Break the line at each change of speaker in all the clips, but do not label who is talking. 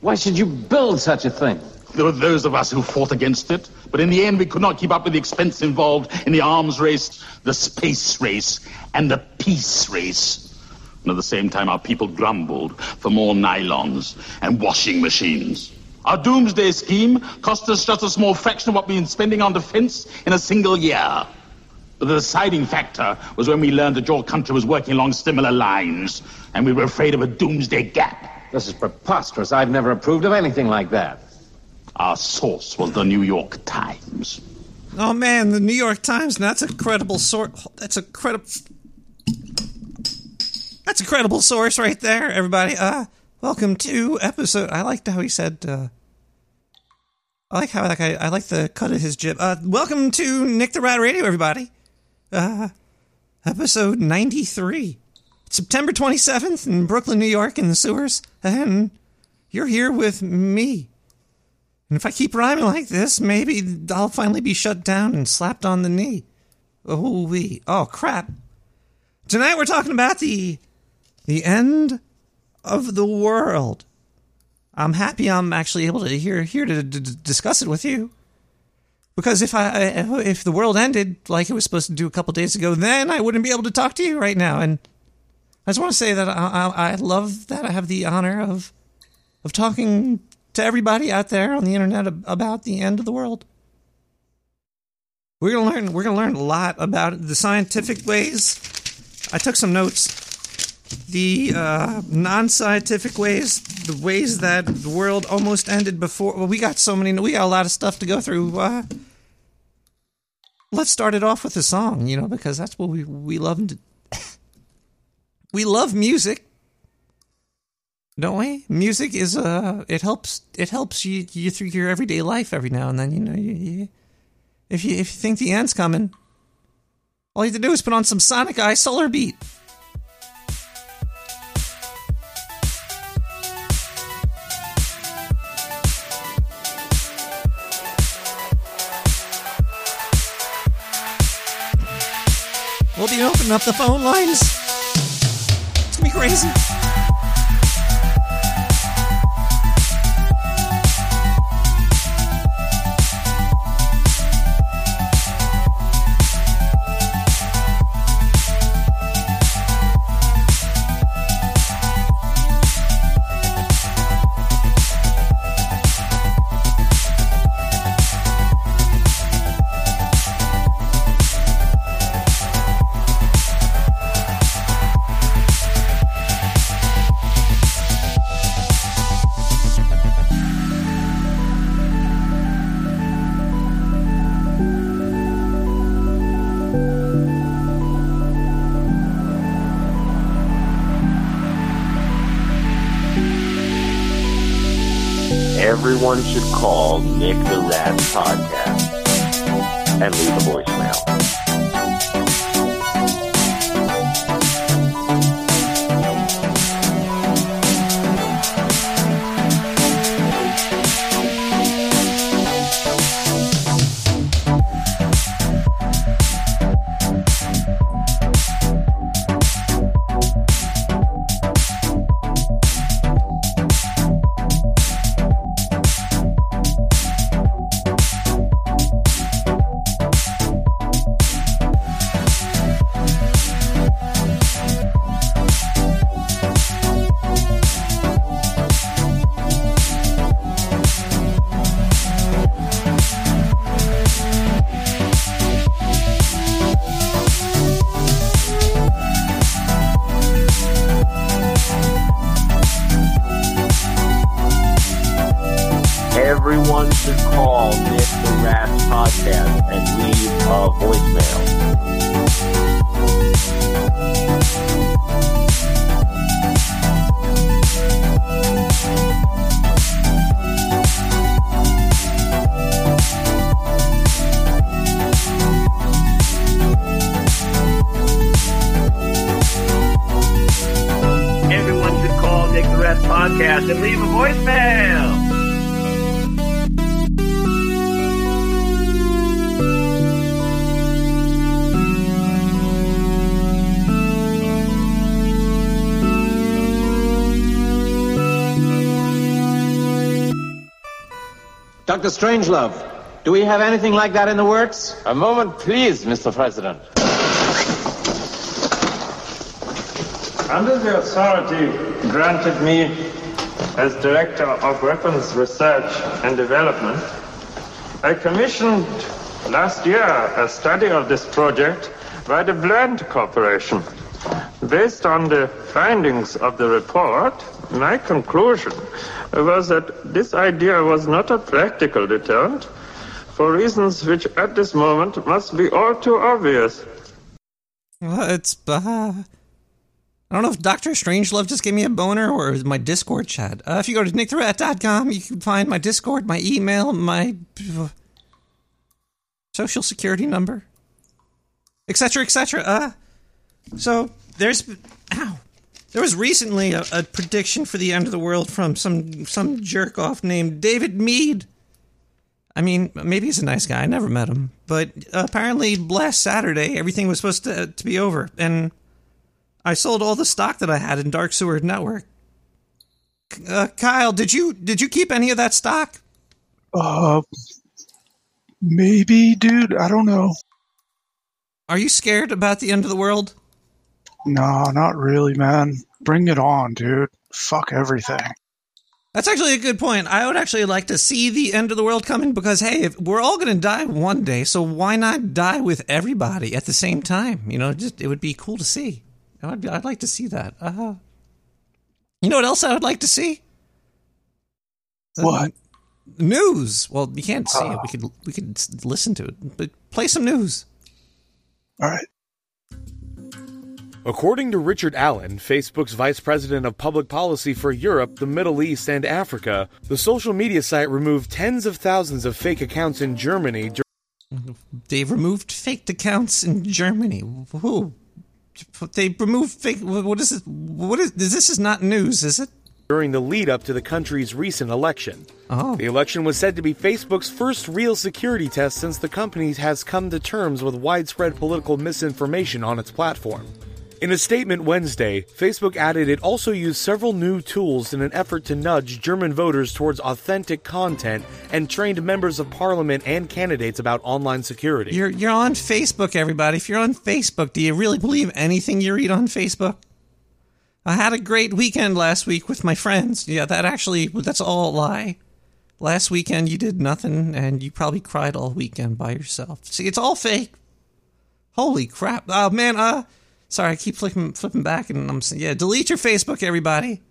Why should you build such a thing?
There were those of us who fought against it, but in the end we could not keep up with the expense involved in the arms race, the space race, and the peace race. And at the same time, our people grumbled for more nylons and washing machines. Our doomsday scheme cost us just a small fraction of what we've been spending on defense in a single year. But the deciding factor was when we learned that your country was working along similar lines, and we were afraid of a doomsday gap.
This is preposterous. I've never approved of anything like that.
Our source was the New York Times.
Oh man, the New York Times. That's a credible source. That's a credible. That's a credible source right there, everybody. Uh, welcome to episode. I liked how he said. Uh, I like how like I, I like the cut of his jib. Uh, welcome to Nick the Rat Radio, everybody. Uh, episode ninety three. September twenty seventh in Brooklyn, New York, in the sewers, and you're here with me. And if I keep rhyming like this, maybe I'll finally be shut down and slapped on the knee. Oh we oh crap. Tonight we're talking about the the end of the world. I'm happy I'm actually able to here here to d- discuss it with you. Because if I if the world ended like it was supposed to do a couple days ago, then I wouldn't be able to talk to you right now. And I just want to say that I, I, I love that I have the honor of of talking to everybody out there on the internet about the end of the world. We're gonna learn. We're gonna learn a lot about the scientific ways. I took some notes. The uh, non-scientific ways, the ways that the world almost ended before. Well, we got so many. We got a lot of stuff to go through. Uh, let's start it off with a song, you know, because that's what we we love. To, we love music don't we? Music is uh it helps it helps you you through your everyday life every now and then. You know, you, you, if you if you think the end's coming, all you have to do is put on some Sonic Eye Solar Beat. We'll be opening up the phone lines. Gonna crazy.
Everyone should call Nick the Rat podcast and leave a voicemail.
Dr. Strangelove, do we have anything like that in the works?
A moment, please, Mr. President.
Under the authority granted me as Director of Weapons Research and Development, I commissioned last year a study of this project by the Bland Corporation. Based on the findings of the report, my conclusion was that this idea was not a practical deterrent for reasons which at this moment must be all too obvious.
Well, it's uh, I don't know if Doctor Strangelove just gave me a boner or my Discord chat. Uh, if you go to nicktherat.com, you can find my Discord, my email, my uh, social security number, etc., etc. Uh, so there's ow. There was recently a, a prediction for the end of the world from some some jerk off named David Meade. I mean, maybe he's a nice guy. I never met him, but apparently last Saturday everything was supposed to to be over, and I sold all the stock that I had in Dark Sewer Network. Uh, Kyle, did you did you keep any of that stock?
Uh, maybe, dude. I don't know.
Are you scared about the end of the world?
No, not really, man. Bring it on, dude. Fuck everything.
That's actually a good point. I would actually like to see the end of the world coming because hey, if we're all going to die one day, so why not die with everybody at the same time? You know, just it would be cool to see. I'd, be, I'd like to see that. Uh-huh. you know what else I would like to see?
What?
News. Well, you can't see it. We could we could listen to it, but play some news.
All right.
According to Richard Allan, Facebook's vice president of public policy for Europe, the Middle East, and Africa, the social media site removed tens of thousands of fake accounts in Germany dur-
They removed faked accounts in Germany. Who? They removed fake. What is it? What is this? Is not news, is it?
during the lead up to the country's recent election.
Oh.
The election was said to be Facebook's first real security test since the company has come to terms with widespread political misinformation on its platform. In a statement Wednesday, Facebook added it also used several new tools in an effort to nudge German voters towards authentic content and trained members of parliament and candidates about online security.
You're you're on Facebook, everybody. If you're on Facebook, do you really believe anything you read on Facebook? I had a great weekend last week with my friends. Yeah, that actually that's all a lie. Last weekend you did nothing and you probably cried all weekend by yourself. See, it's all fake. Holy crap. Oh man, uh sorry, I keep flipping flipping back and I'm saying yeah, delete your Facebook everybody.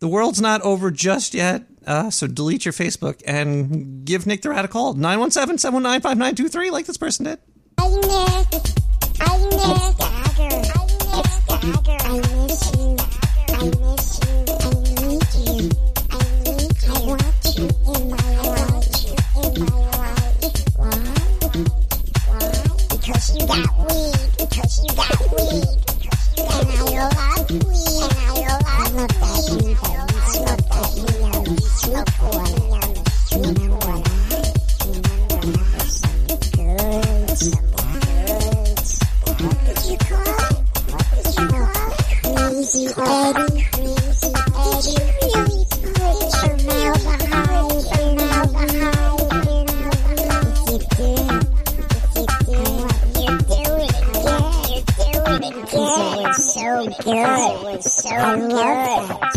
The world's not over just yet. Uh, so delete your Facebook and give Nick the Rat a call. 917-719-5923 like this person did.
I I. I you got weed. And I weed. And I love that what I I, what did you call it? What did you call it? Crazy. Crazy. Good. It was. So good.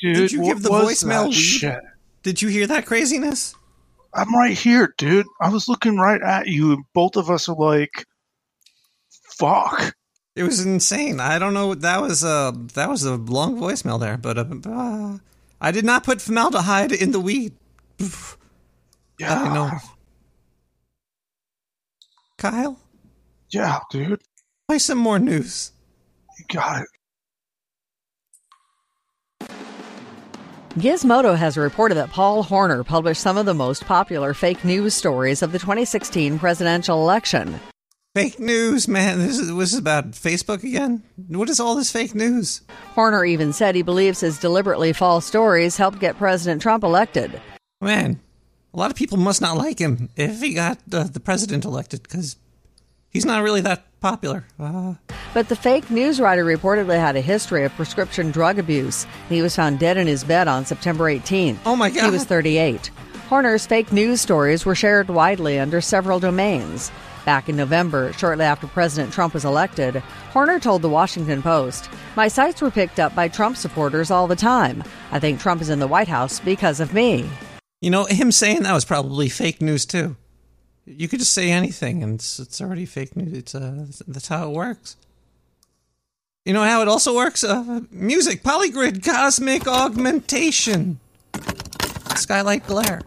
Dude?
Did you
what
give the voicemail
shit?
Did you hear that craziness?
I'm right here, dude. I was looking right at you, and both of us are like, "Fuck."
It was insane. I don't know. That was a that was a long voicemail there, but uh, uh, I did not put formaldehyde in the weed.
Yeah,
I know. Kyle,
Yeah, dude.
play some more news.
You got it.
Gizmodo has reported that Paul Horner published some of the most popular fake news stories of the 2016 presidential election.
Fake news, man. This is, this is about Facebook again. What is all this fake news?
Horner even said he believes his deliberately false stories helped get President Trump elected.
Man, a lot of people must not like him if he got uh, the president elected because he's not really that popular. Uh,
But the fake news writer reportedly had a history of prescription drug abuse. He was found dead in his bed on September 18th.
Oh my God.
He was 38. Horner's fake news stories were shared widely under several domains. Back in November, shortly after President Trump was elected, Horner told the Washington Post, My sites were picked up by Trump supporters all the time. I think Trump is in the White House because of me.
you know, him saying that was probably fake news too. You could just say anything and it's, it's already fake news. It's uh, that's how it works. You know how it also works? Uh, music, polygrid, cosmic augmentation, skylight glare.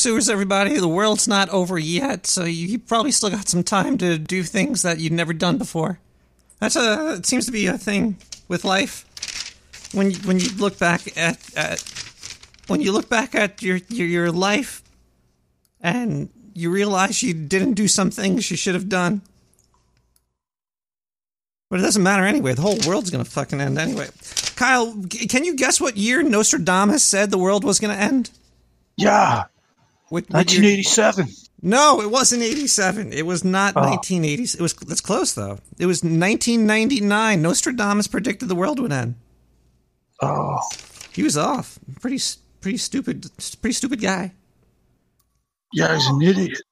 Sewers, everybody. The world's not over yet, so you, probably still got some time to do things that you've never done before. That's a it seems to be a thing with life. When you, when you look back at, at when you look back at your, your your life and you realize you didn't do some things you should have done. But it doesn't matter anyway. The whole world's gonna fucking end anyway. Kyle, can you guess what year Nostradamus said the world was gonna end?
Yeah.
Year-
1987.
No, it wasn't 87. It was not
Oh.
1980. It was that's close though. It was 1999. Nostradamus predicted the world would end.
Oh.
He was off. Pretty pretty stupid pretty stupid guy.
Yeah, he's an idiot.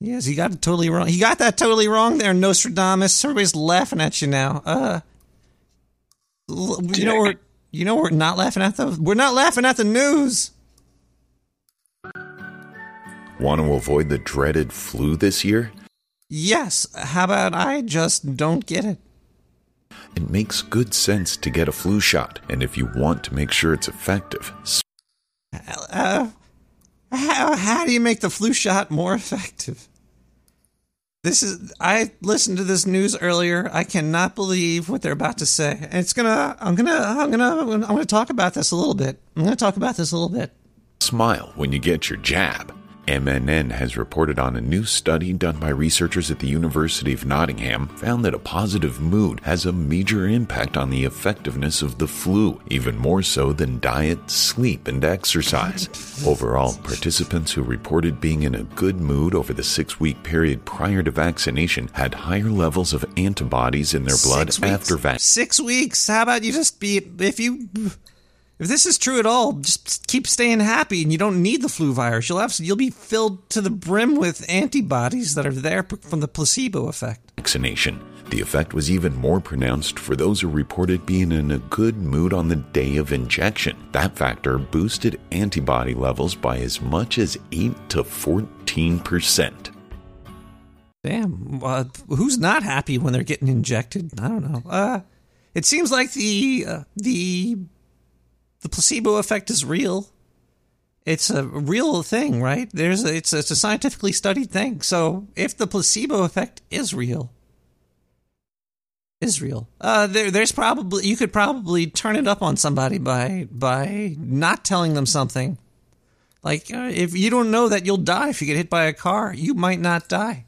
Yes, he got it totally wrong. He got that totally wrong there, Nostradamus. Everybody's laughing at you now. Uh you know we're you know we're not laughing at the We're not laughing at the news.
Want to avoid the dreaded flu this year?
Yes, how about I just don't get it?
It makes good sense to get a flu shot, and if you want to make sure it's effective,
Uh, how, how do you make the flu shot more effective? This is I listened to this news earlier. I cannot believe what they're about to say. And it's gonna I'm gonna I'm gonna I'm gonna talk about this a little bit. I'm gonna talk about this a little bit.
smile when you get your jab. MNN has reported on a new study done by researchers at the University of Nottingham found that a positive mood has a major impact on the effectiveness of the flu, even more so than diet, sleep, and exercise. Overall, participants who reported being in a good mood over the six week period prior to vaccination had higher levels of antibodies in their blood
Six
after vaccination.
Six weeks. How about you just be if you if this is true at all, just keep staying happy and you don't need the flu virus. You'll have you'll be filled to the brim with antibodies that are there from the placebo effect.
vaccination. The effect was even more pronounced for those who reported being in a good mood on the day of injection. That factor boosted antibody levels by as much as 8 to 14%.
Damn, uh, who's not happy when they're getting injected? I don't know. Uh, it seems like the uh, the the placebo effect is real. It's a real thing, right? There's a, it's a, it's a scientifically studied thing. So if the placebo effect is real, is real, uh, there there's probably you could probably turn it up on somebody by by not telling them something. Like uh, if you don't know that you'll die if you get hit by a car, you might not die.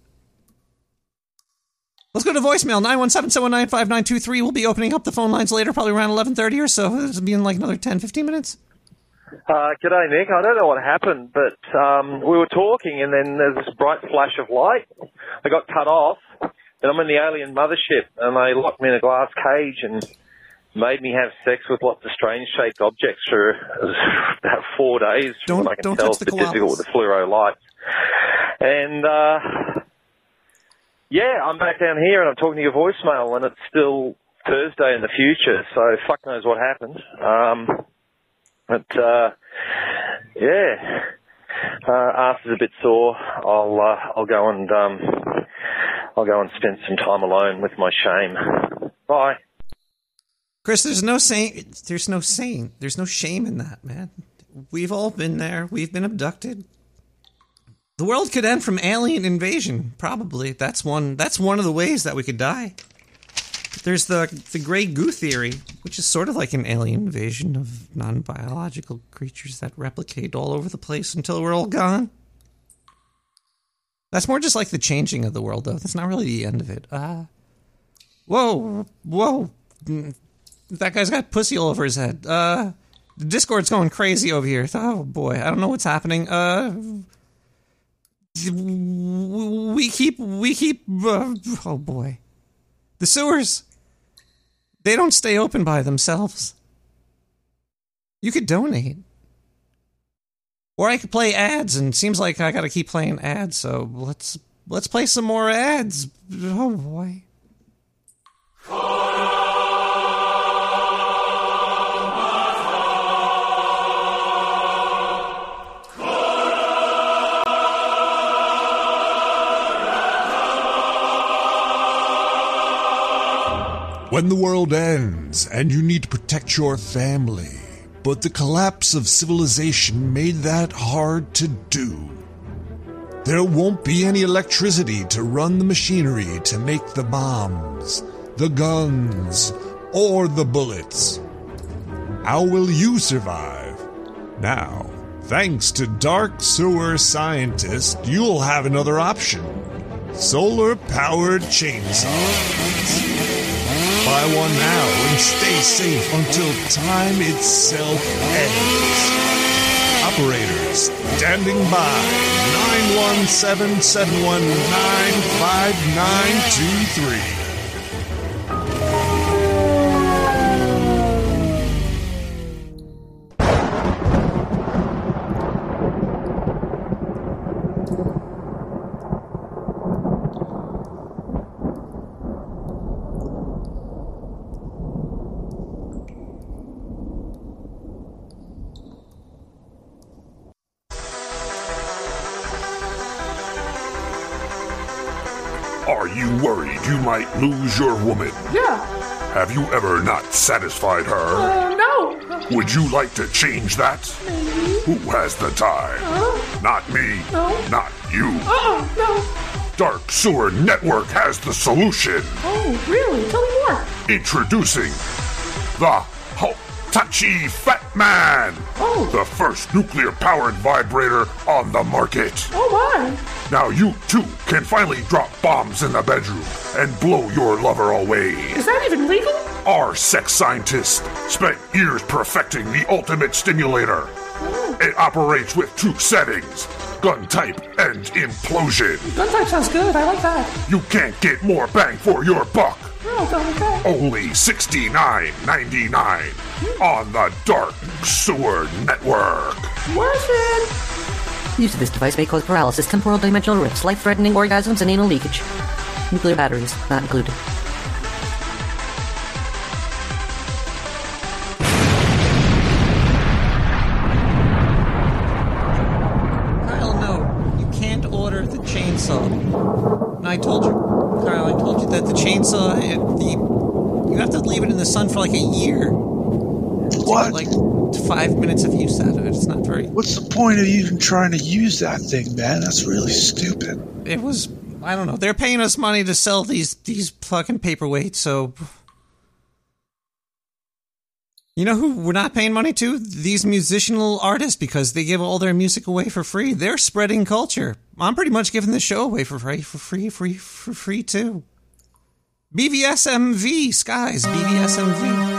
Let's go to voicemail 917-719-5923. We'll be opening up the phone lines later, probably around 11:30 or so. This will be in like another 10 15 minutes.
Uh, g'day, Nick. I don't know what happened, but um, we were talking, and then there's this bright flash of light. I got cut off, and I'm in the alien mothership, and they locked me in a glass cage and made me have sex with lots of strange-shaped objects for about four days. from
Don't-
what I can
don't
tell
touch the
statistical with the fluoro lights. And uh, yeah, I'm back down here, and I'm talking to your voicemail, and it's still Thursday in the future, so fuck knows what happened. Um, but uh, yeah, uh, after's a bit sore. I'll uh, I'll go and um, I'll go and spend some time alone with my shame. Bye.
Chris, there's no shame. there's no shame. there's no shame in that, man. We've all been there. We've been abducted. The world could end from alien invasion, probably. That's one that's one of the ways that we could die. There's the the gray goo theory, which is sort of like an alien invasion of non-biological creatures that replicate all over the place until we're all gone. That's more just like the changing of the world, though. That's not really the end of it. Uh, whoa, whoa. Mm, That guy's got pussy all over his head. Uh, the Discord's going crazy over here. Oh boy, I don't know what's happening. Uh, we keep, we keep. Uh, oh boy, the sewers. They don't stay open by themselves. You could donate. Or I could play ads, and seems like I gotta keep playing ads, so let's let's play some more ads. Oh boy.
When the world ends and you need to protect your family, but the collapse of civilization made that hard to do. There won't be any electricity to run the machinery to make the bombs, the guns, or the bullets. How will you survive? Now, thanks to Dark Sewer Scientist, you'll have another option solar powered chainsaws. Buy one now and stay safe until time itself ends. Operators standing by 917 719 5923.
Lose your woman?
Yeah.
Have you ever not satisfied her?
Uh, no.
Would you like to change that? Maybe. Who has the time? Uh, Not me.
No.
Not you.
Uh-uh, no.
Dark Sewer Network has the solution.
Oh, really? Tell me more.
Introducing the Hitachi Fat Man.
Oh.
The first nuclear powered vibrator on the market.
Oh, my.
Now you too can finally drop bombs in the bedroom and blow your lover away.
Is that even legal?
Our sex scientist spent years perfecting the ultimate stimulator. Oh. It operates with two settings gun type and implosion.
Gun type sounds good. I like that.
You can't get more bang for your buck.
Oh.
Only $69.99 hmm. on the Dark Sewer Network.
Worth it.
Use of this device may cause paralysis, temporal dimensional rifts, life-threatening orgasms, and anal leakage. Nuclear batteries not included.
Kyle, no, you can't order the chainsaw. And I told you, Kyle, I told you that the chainsaw, it, the you have to leave it in the sun for like a year.
What?
Like five minutes of use out of it. It's not very.
What's the point of even trying to use that thing, man? That's really stupid.
It was. I don't know. They're paying us money to sell these these fucking paperweights, so. You know who we're not paying money to? These musicianal artists because they give all their music away for free. They're spreading culture. I'm pretty much giving the show away for free, for free, free, for free too. BVSMV skies, BVSMV.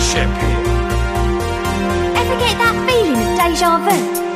Ship here.
Ever get that feeling of deja vu?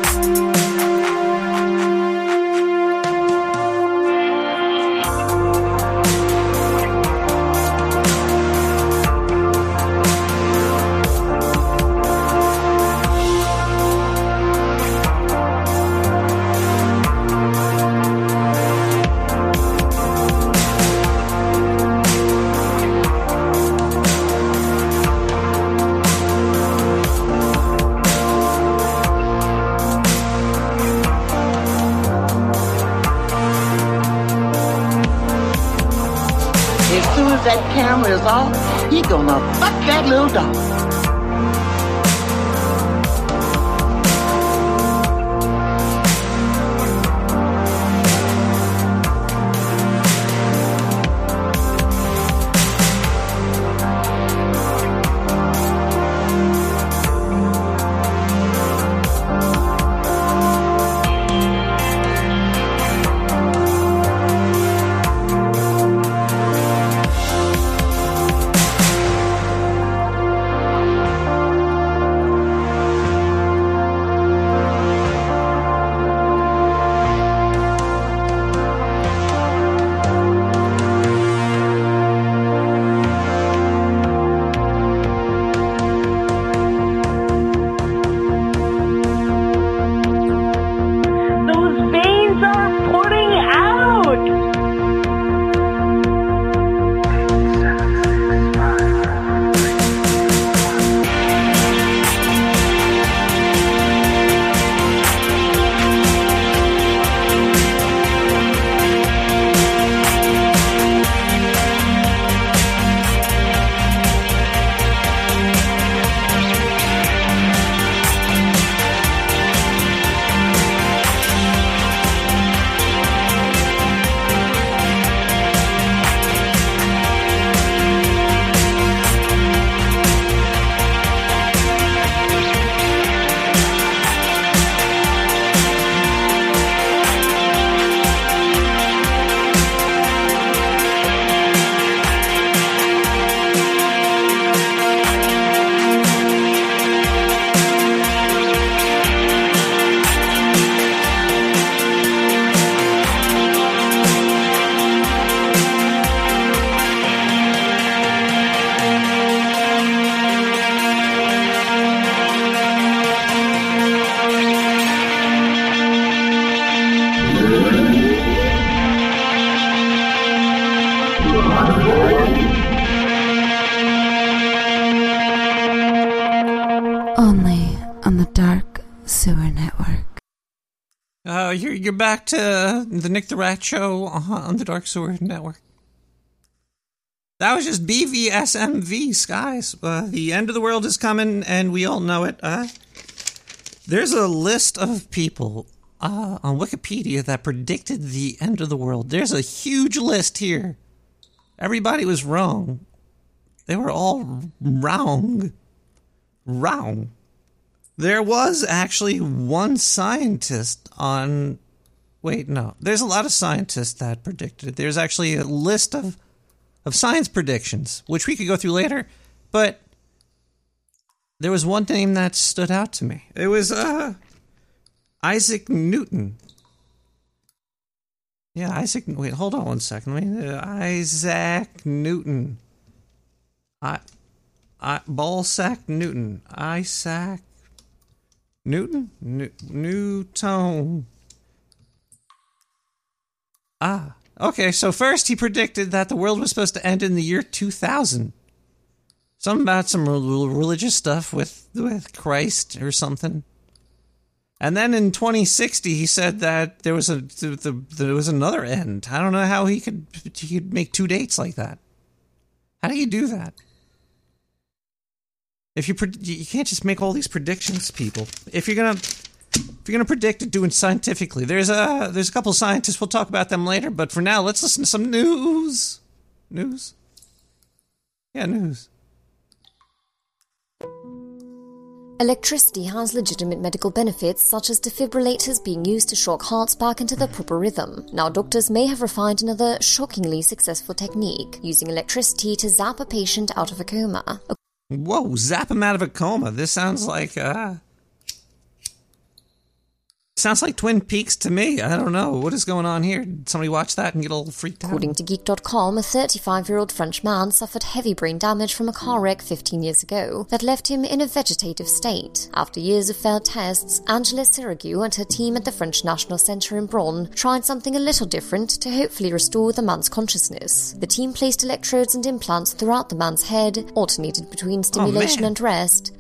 Back to the Nick the Rat show on the Dark Sewer Network. That was just BVSMV, skies. Uh, the end of the world is coming, and we all know it. Uh, there's a list of people uh, on Wikipedia that predicted the end of the world. There's a huge list here. Everybody was wrong. They were all wrong. Wrong. There was actually one scientist on. Wait, no. There's a lot of scientists that predicted it. There's actually a list of of science predictions, which we could go through later, but there was one name that stood out to me. It was uh Isaac Newton. Yeah, Isaac. Wait, hold on one second. Wait, uh, Isaac Newton. I, I, Ballsack Newton. Isaac Newton. New, Newton. Ah, okay. So first, he predicted that the world was supposed to end in the year 2000. Something about some religious stuff with with Christ or something. And then in 2060, he said that there was a the, the, there was another end. I don't know how he could he could make two dates like that. How do you do that? If you you can't just make all these predictions, people. If you're gonna if you're gonna predict it, do it scientifically. There's a there's a couple scientists. We'll talk about them later. But for now, let's listen to some news. News. Yeah, news.
Electricity has legitimate medical benefits, such as defibrillators being used to shock hearts back into their proper rhythm. Now, doctors may have refined another shockingly successful technique, using electricity to zap a patient out of a coma.
Whoa, zap him out of a coma. This sounds like uh Sounds like Twin Peaks to me. I don't know. What is going on here? Did somebody watch that and get all freaked out?
According to Geek.com, a 35 year old French man suffered heavy brain damage from a car wreck 15 years ago that left him in a vegetative state. After years of failed tests, Angela Sirigu and her team at the French National Centre in Bron tried something a little different to hopefully restore the man's consciousness. The team placed electrodes and implants throughout the man's head, alternated between oh, stimulation
man.
and rest.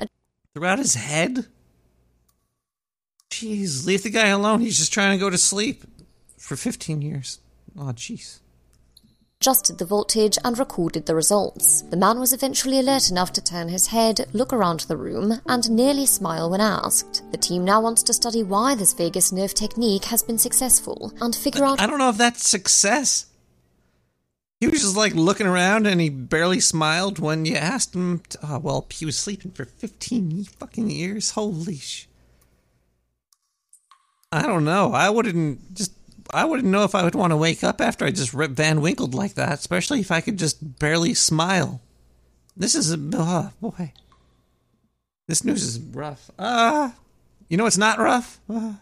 Throughout his head? Jeez, leave the guy alone. He's just trying to go to sleep for 15 years. Oh, jeez.
adjusted the voltage and recorded the results. The man was eventually alert enough to turn his head, look around the room, and nearly smile when asked. The team now wants to study why this vagus nerve technique has been successful and figure out
I don't know if that's success. He was just like looking around and he barely smiled when you asked him. To, oh, well, he was sleeping for 15 fucking years. Holy sh. I don't know. I wouldn't just. I wouldn't know if I would want to wake up after I just rip Van Winkled like that, especially if I could just barely smile. This is a. Oh, boy. This news is rough. Ah. Uh, you know it's not rough? Uh,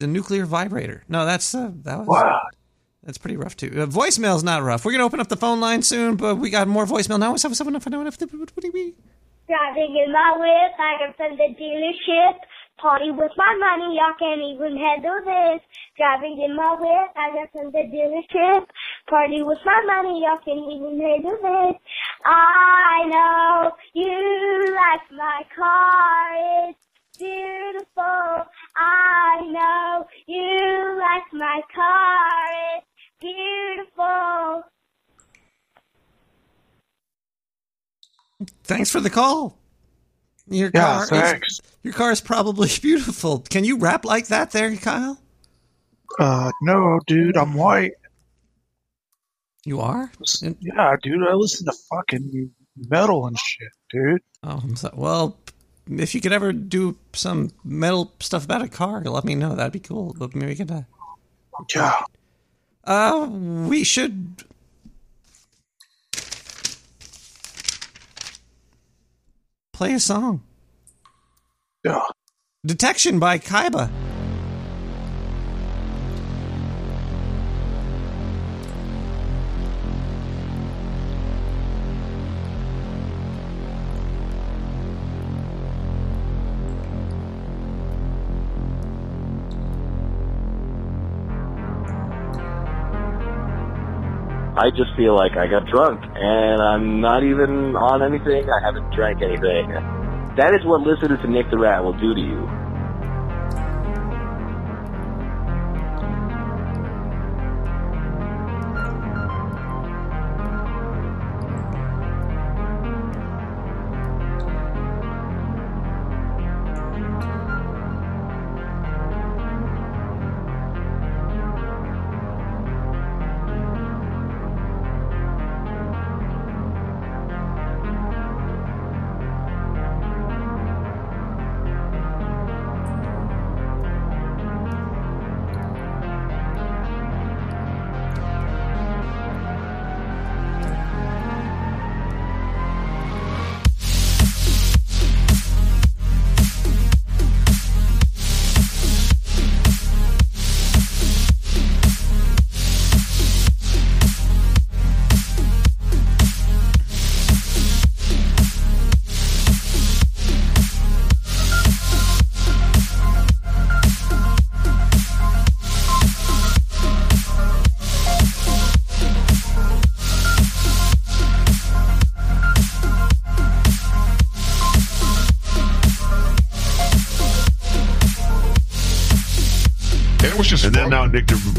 the nuclear vibrator. No, that's. Uh, that was.
Wow.
That's pretty rough too. Uh, voicemail's not rough. We're gonna open up the phone line soon, but we got more voicemail now. What's up? What's up? What's up? What's up? What do we?
Driving in my whip, I am from the dealership. Party with my money, y'all can't even handle this. Driving in my whip, I got from the dealership. Party with my money, y'all can't even handle this. I know you like my car, it's beautiful. I know you like my car, it's beautiful.
Thanks for the call. Your
Yeah,
car
thanks.
is your car is probably beautiful. Can you rap like that there, Kyle?
Uh, no, dude, I'm white.
You are?
Yeah, dude, I listen to fucking metal and shit, dude.
Oh, I'm so, well, if you could ever do some metal stuff about a car, let me know. That'd be cool. Maybe we could. Uh,
yeah.
Uh, we should. Play a song.
Yeah.
Detection by Kaiba.
I just feel like I got drunk and I'm not even on anything. I haven't drank anything. That is what listening to Nick the Rat will do to you.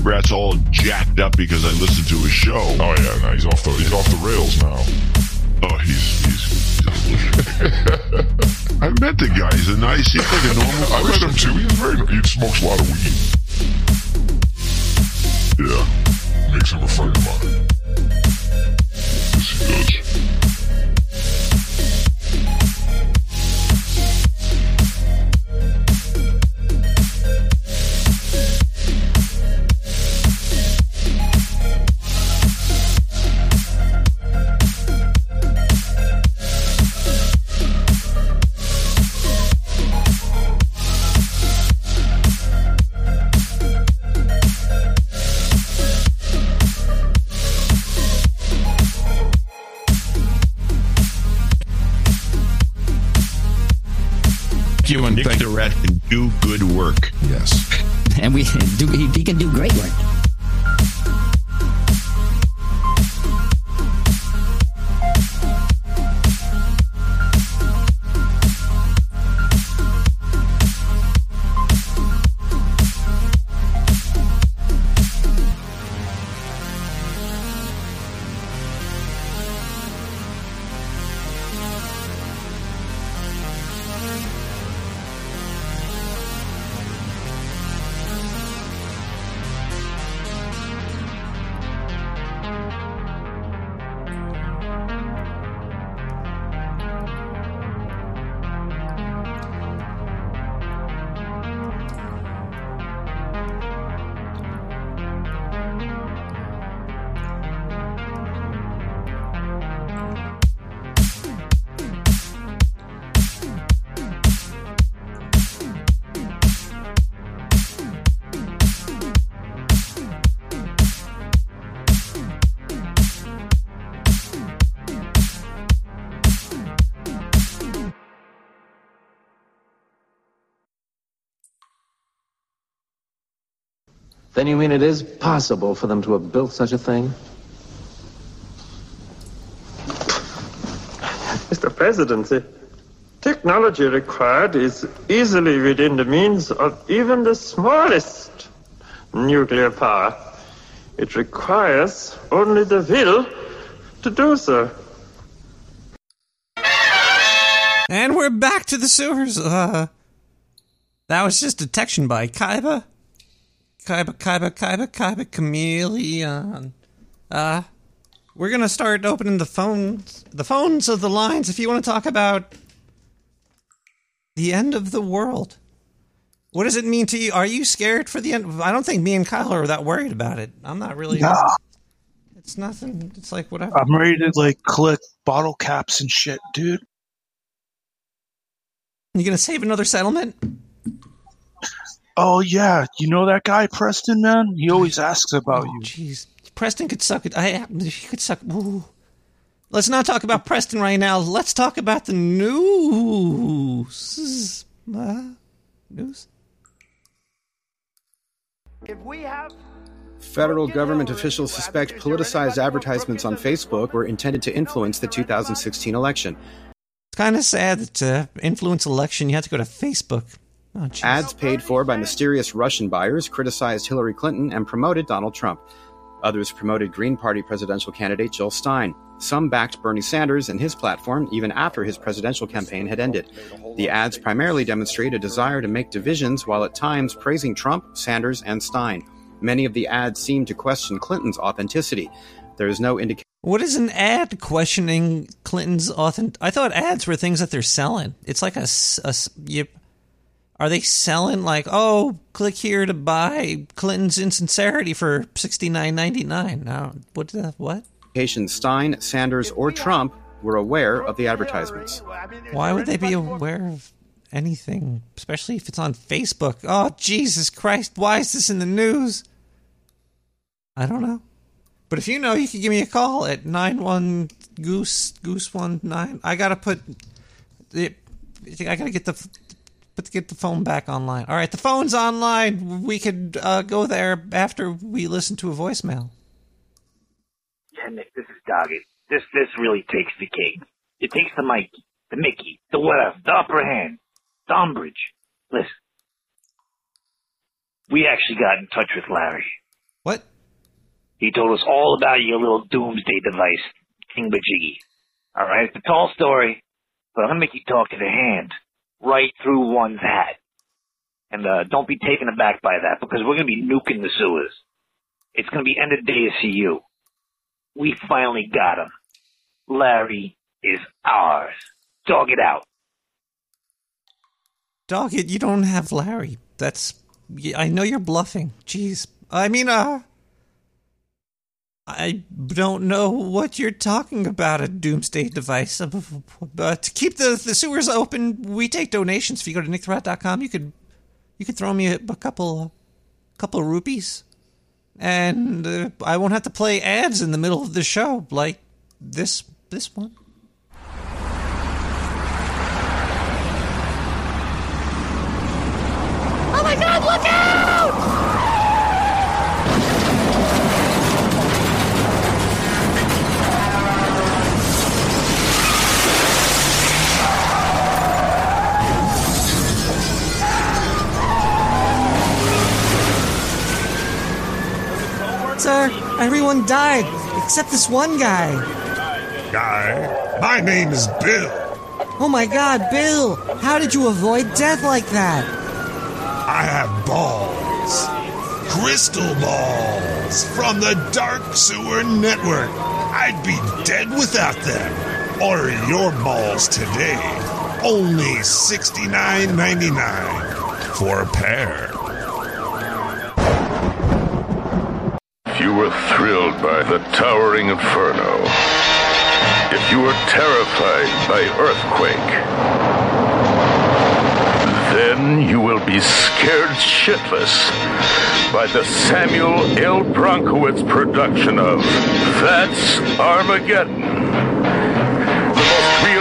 Nick the Rat's all jacked up because I listened to his show.
Oh yeah, no, he's off the he's off the rails now.
Oh, he's he's. I met the guy. He's a nice. He's like a normal.
I met him too. He's very. He smokes a lot of weed. Yeah, makes him a friend of mine.
Then you mean it is possible for them to have built such a thing?
Mr. President, the technology required is easily within the means of even the smallest nuclear power. It requires only the will to do so.
And we're back to the sewers. Uh, that was just detection by Kaiba. Kaiba, Kaiba, Kaiba, Kaiba, Chameleon. Uh, we're gonna start opening the phones, the phones of the lines. If you want to talk about the end of the world, what does it mean to you? Are you scared for the end? I don't think me and Kyle are that worried about it. I'm not really.
Nah.
It's nothing. It's like whatever.
I'm ready to like collect bottle caps and shit, dude.
You gonna save another settlement?
Oh yeah, you know that guy Preston, man. He always asks about you.
Jeez, Preston could suck it. I he could suck. Ooh. Let's not talk about Preston right now. Let's talk about the news. Uh, news.
If we have
Federal government officials suspect politicized advertisements on Facebook were intended to influence the 2016 election.
It's kind of sad that to influence election, you have to go to Facebook. Oh.
Ads paid for by mysterious Russian buyers criticized Hillary Clinton and promoted Donald Trump. Others promoted Green Party presidential candidate Jill Stein. Some backed Bernie Sanders and his platform even after his presidential campaign had ended. The ads primarily demonstrate a desire to make divisions while at times praising Trump, Sanders, and Stein. Many of the ads seem to question Clinton's authenticity. There is no indication.
What is an ad questioning Clinton's authentic? I thought ads were things that they're selling. It's like a, a you, are they selling like oh click here to buy Clinton's insincerity for sixty nine ninety nine? Now what the what?
Stein, Sanders, or Trump were aware of the advertisements.
Why would they be aware of anything, especially if it's on Facebook? Oh Jesus Christ! Why is this in the news? I don't know. But if you know, you can give me a call at nine one goose goose one nine. I gotta put. I gotta get the but get the phone back online. All right, the phone's online. We could uh, go there after we listen to a voicemail.
Yeah, Nick, this is Doggy. This this really takes the cake. It takes the Mikey, the Mickey, the whatever, the upper hand, the umbrage. Listen. we actually got in touch with Larry.
What?
He told us all about your little doomsday device, King Thingamajiggy. All right, it's a tall story, but I'm gonna make you talk to the hand right through one's hat. And uh, don't be taken aback by that because we're gonna be nuking the sewers. It's gonna be end of day to see you. We finally got him. Larry is ours. Dog it out.
Dog it, you don't have Larry. That's. I know you're bluffing. Jeez. I mean, uh. I don't know what you're talking about, a doomsday device. Uh, But to keep the, the sewers open, we take donations. If you go to nicktherat.com, you could you could throw me a, a couple couple of rupees, and uh, I won't have to play ads in the middle of the show like this this one.
Oh my god, look out!
Sir, everyone died except this one guy.
Guy, my name is Bill.
Oh my god, Bill! How did you avoid death like that?
I have balls. Crystal balls from the Dark Sewer Network. I'd be dead without them. Order your balls today. Only $69.99 for a pair.
You were thrilled by the towering inferno, if you were terrified by earthquake, then you will be scared shitless by the Samuel L. Bronkowitz production of That's Armageddon.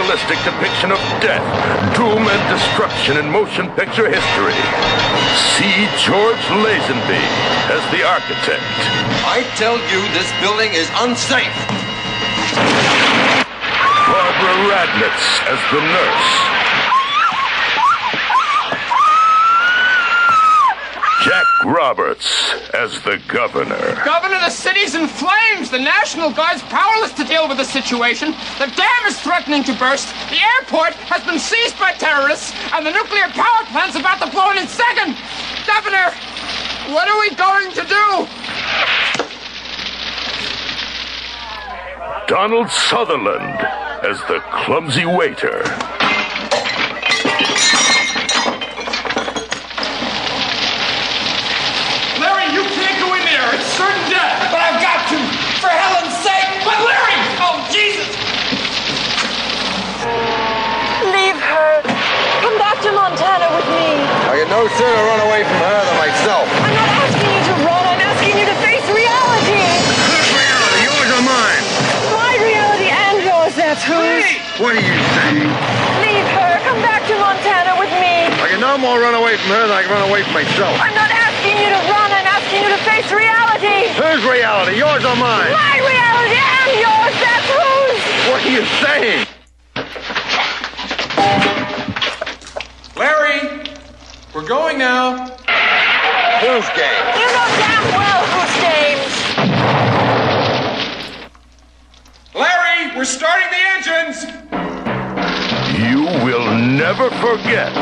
Realistic depiction of death, doom, and destruction in motion picture history. See George Lazenby as the architect.
I tell you, this building is unsafe.
Barbara Radnitz as the nurse. Jack Roberts as the governor.
Governor, the city's in flames. The National Guard's powerless to deal with the situation. The dam is threatening to burst. The airport has been seized by terrorists, and the nuclear power plant's about to blow in its second. Governor, what are we going to do?
Donald Sutherland as the clumsy waiter.
Larry, you can't go in there. It's certain death. But I've got to. For Helen's sake. But Larry! Oh, Jesus!
Leave her. Come back to Montana with me.
I can no sooner run away from her than myself.
I'm not asking you to run. I'm asking you to face reality.
Yours or mine?
My reality and yours, that's whose.
What are you saying?
Leave her. Come back to Montana with me.
I can no more run away from her than I can run away from myself.
I'm not asking you to run. I'm asking you to face reality.
Whose reality? Yours or mine?
My reality and yours, that's whose.
What are you saying?
Larry, we're going now.
Whose game?
You know damn well whose games.
Larry, we're starting the engines.
You will never forget.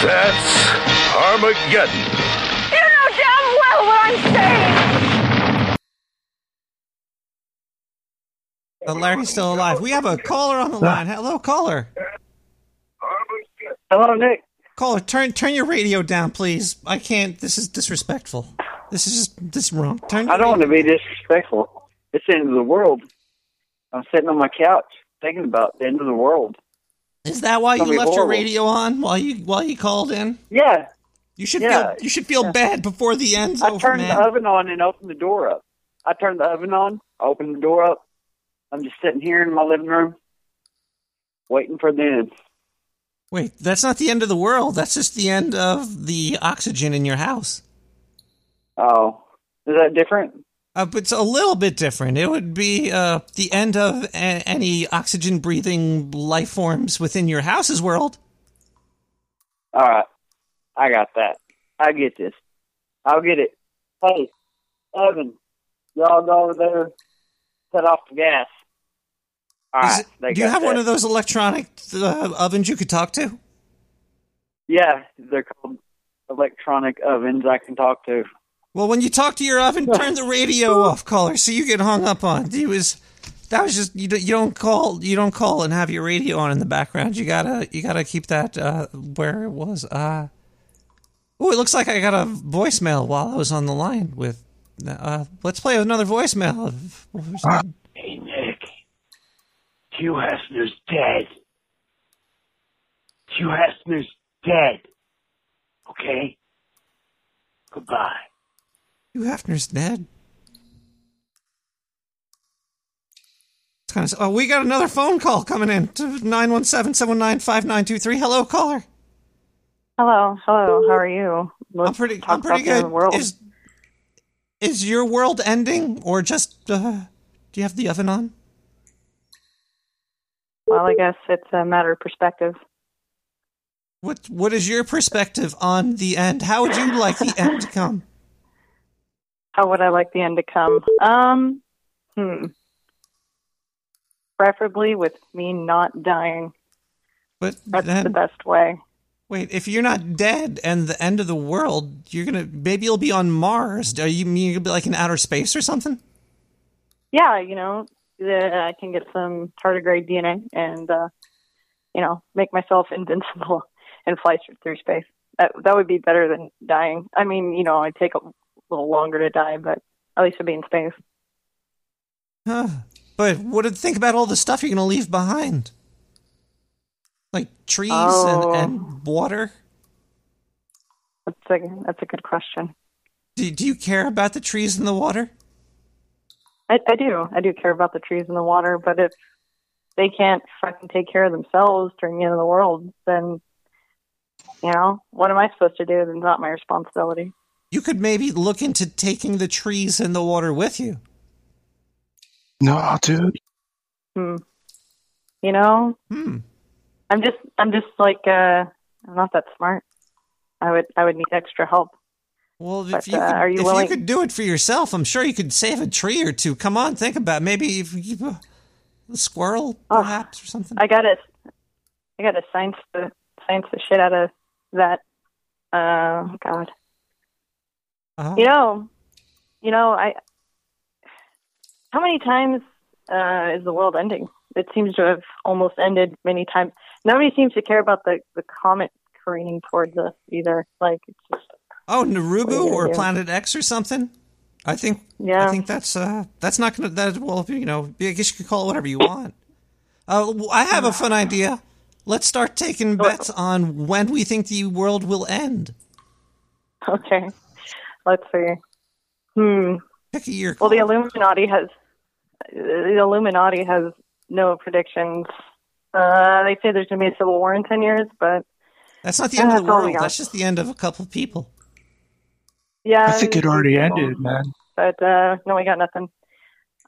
That's Armageddon.
You know damn well what I'm saying.
Uh, Larry's still alive. We have a caller on the line. Hello, caller.
Hello, Nick.
Caller, turn turn your radio down, please. I can't. This is disrespectful. This is just this is wrong. Turn.
I don't want to be disrespectful. It's the end of the world. I'm sitting on my couch thinking about the end of the world.
Is that why you left your radio on while you while you called in?
Yeah.
You should
Yeah.
feel you should feel bad before the end's
I
over,
turned
man.
the oven on and opened the door up. I turned the oven on, I opened the door up. I'm just sitting here in my living room, waiting for the end.
Wait, that's not the end of the world. That's just the end of the oxygen in your house.
Oh, is that different?
Uh, but it's a little bit different. It would be uh, the end of a- any oxygen breathing life forms within your house's world.
All right, I got that. I get this. I'll get it. Hey, Evan, y'all go over there, set off the gas. All
Is
right.
it-
they
do you
got
have one of those electronic uh, ovens you could talk to?
Yeah, they're called electronic ovens. I can talk to.
Well, when you talk to your oven, turn the radio off, caller, so you get hung up on. He was that was just you. Don't, you don't call you don't call and have your radio on in the background. You gotta you gotta keep that uh, where it was. Uh, oh, it looks like I got a voicemail while I was on the line with. Uh, let's play another voicemail. Of, what was that?
Hey, Nick. Hugh Hefner's dead. Hugh Hefner's dead. Okay? Goodbye.
Hugh Hefner's dead. It's kind of. Oh, we got another phone call coming in to nine one seven seven nine five nine two three. Hello, caller.
Hello, hello. How are you?
I'm pretty. I'm pretty
about the end
good.
world.
Is is your world ending, or just uh, do you have the oven on?
Well, I guess it's a matter of perspective.
What What is your perspective on the end? How would you like the end to come?
How would I like the end to come? Um, hmm. Preferably with me not dying.
But
That's
then,
the best way.
wait, if you're not dead and the end of the world, you're gonna maybe you'll be on Mars. Are you mean you'll be like in outer space or something?
Yeah, you know, the, I can get some tardigrade DNA and, uh, you know, make myself invincible and fly through, space. That that would be better than dying. I mean, you know, it'd take a little longer to die, but at least I'd be in space.
Huh. But what did think about all the stuff you're gonna leave behind? Like trees
Oh.
and, and water?
That's a that's a good question.
Do, do you care about the trees and the water?
I, I do. I do care about the trees and the water, but if they can't fucking take care of themselves during the end of the world, then you know, what am I supposed to do? It's not my responsibility.
You could maybe look into taking the trees and the water with you.
No, dude.
Hmm. You know,
Hmm.
I'm just I'm just like uh I'm not that smart. I would I would need extra help.
Well, if you
uh,
could,
are you
if
willing-
you could do it for yourself, I'm sure you could save a tree or two. Come on, think about it. maybe if you a squirrel, perhaps, or something.
I gotta I gotta science the science the shit out of that. Uh God.
Uh-huh.
You know you know, I how many times uh is the world ending? It seems to have almost ended many times. Nobody seems to care about the, the comet careening towards us either. Like it's just
Oh, Narubu or
do?
Planet X or something. I think.
Yeah.
I think that's uh that's not gonna that well you know I guess you could call it whatever you want. Uh, I have a fun idea. Let's start taking bets on when we think the world will end.
Okay. Let's see. Hmm.
Pick a year.
Well, the Illuminati has the Illuminati has no predictions. Uh, they say there's going to be a civil war in ten years, but
That's not the end of the
That's all we
world. That's just the end of a couple people.
Yeah,
I think it already
people,
ended, man.
But uh, no, we got nothing.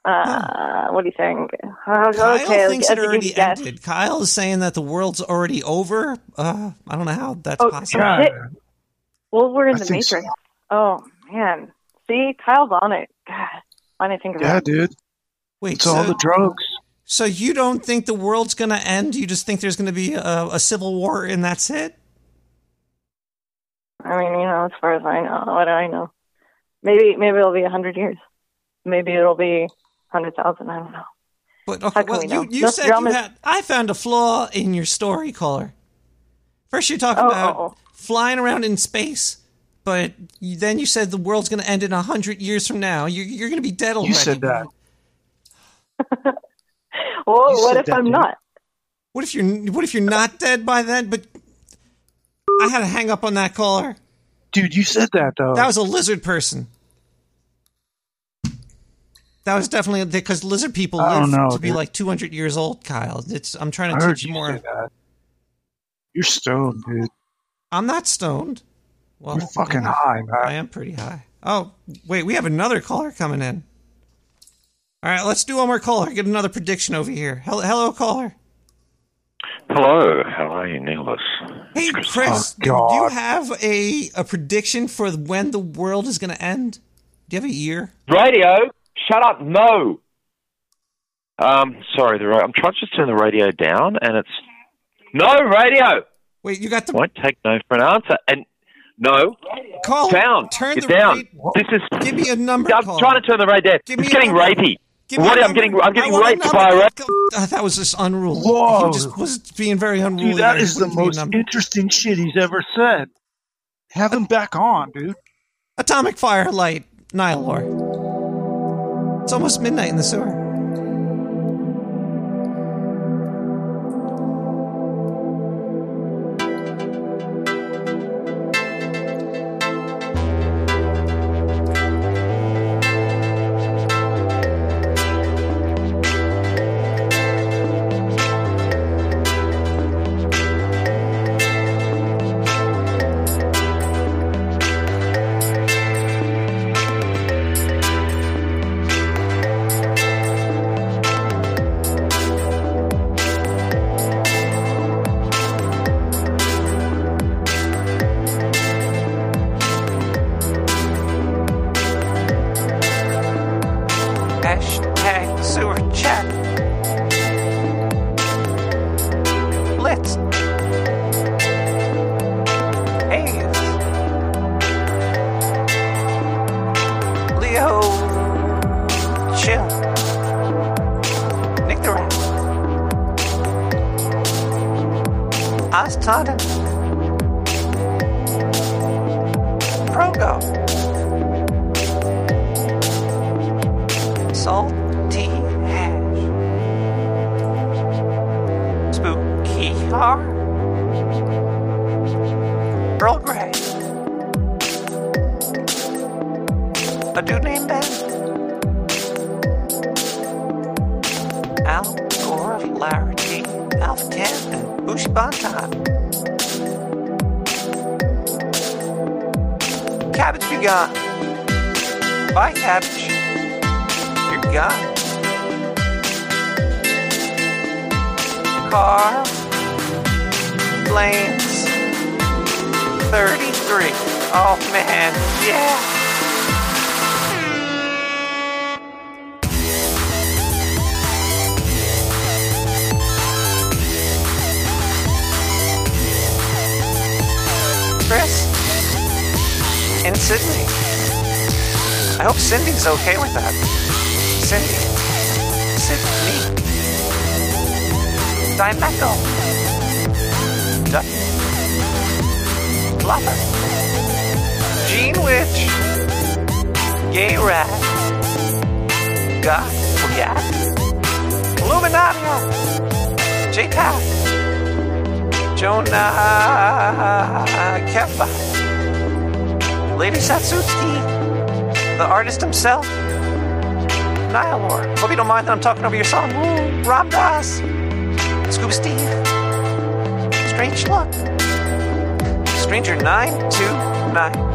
Uh, what do you think? Uh,
Kyle
okay,
thinks it already
guess.
ended. Kyle is saying that the world's already over. Uh, I don't know how that's
Oh,
possible.
shit. Well, we're in
I
the
think so.
Matrix. Oh man, see, Kyle's on it. God, why didn't I think of
Yeah,
that?
dude.
Wait,
It's all
so-
the drugs.
So you don't think the world's going to end? You just think there's going to be a, a civil war and that's it?
I mean, you know, as far as I know, what do I know? Maybe, maybe it'll be a hundred years. Maybe it'll be hundred thousand. I don't know.
But okay, well,
we
you, you said you
Nostradamus-
had. I found a flaw in your story, caller. First, you're talking
Oh,
about
oh, oh.
flying around in space, but you, then you said the world's going to end in a hundred years from now. You're, you're going to be dead already.
You said that.
Well,
You
what if
that,
I'm
dude.
not?
What if you're What if you're not dead by then? But I had to hang up on that caller.
Dude, you said that though.
That was a lizard person. That was definitely because lizard people
I
live
know,
to be
dude.
like 200 years old, Kyle. It's I'm trying to
heard
teach
you
more.
You're stoned, dude.
I'm not stoned. Well,
You're fucking
maybe.
high, man.
I am pretty high. Oh, wait, we have another caller coming in. All right, let's do one more caller. Get another prediction over here. Hello, hello caller.
Hello, how are you, Nicholas?
Hey, Chris,
Oh,
do you have a a prediction for when the world is going to end? Do you have a year?
Radio, shut up, no. Um, sorry, the I'm trying to just turn the radio down, and it's no radio.
Wait, you got the
won't take no for an answer, and no.
Call
down.
turn
Get
the
down.
ra-
this is.
Give me a number.
I'm
Colin.
trying to turn the radio down.
Give me
it's
a
getting
number.
rapey.
Give me
What
a
I'm getting. I'm getting
want
raped by a rap.
Uh, that was just unruly.
Whoa.
He just was being very unruly.
Dude, that
there.
is the
Wouldn't give me a
most interesting shit he's ever said. Have him back on, dude.
Atomic Firelight, Nihilor. It's almost midnight in the sewer. Himself. Nihilor. Hope you don't mind that I'm talking over your song. Woo. Rob Das. Scuba Steve. Strange Luck. Stranger 929.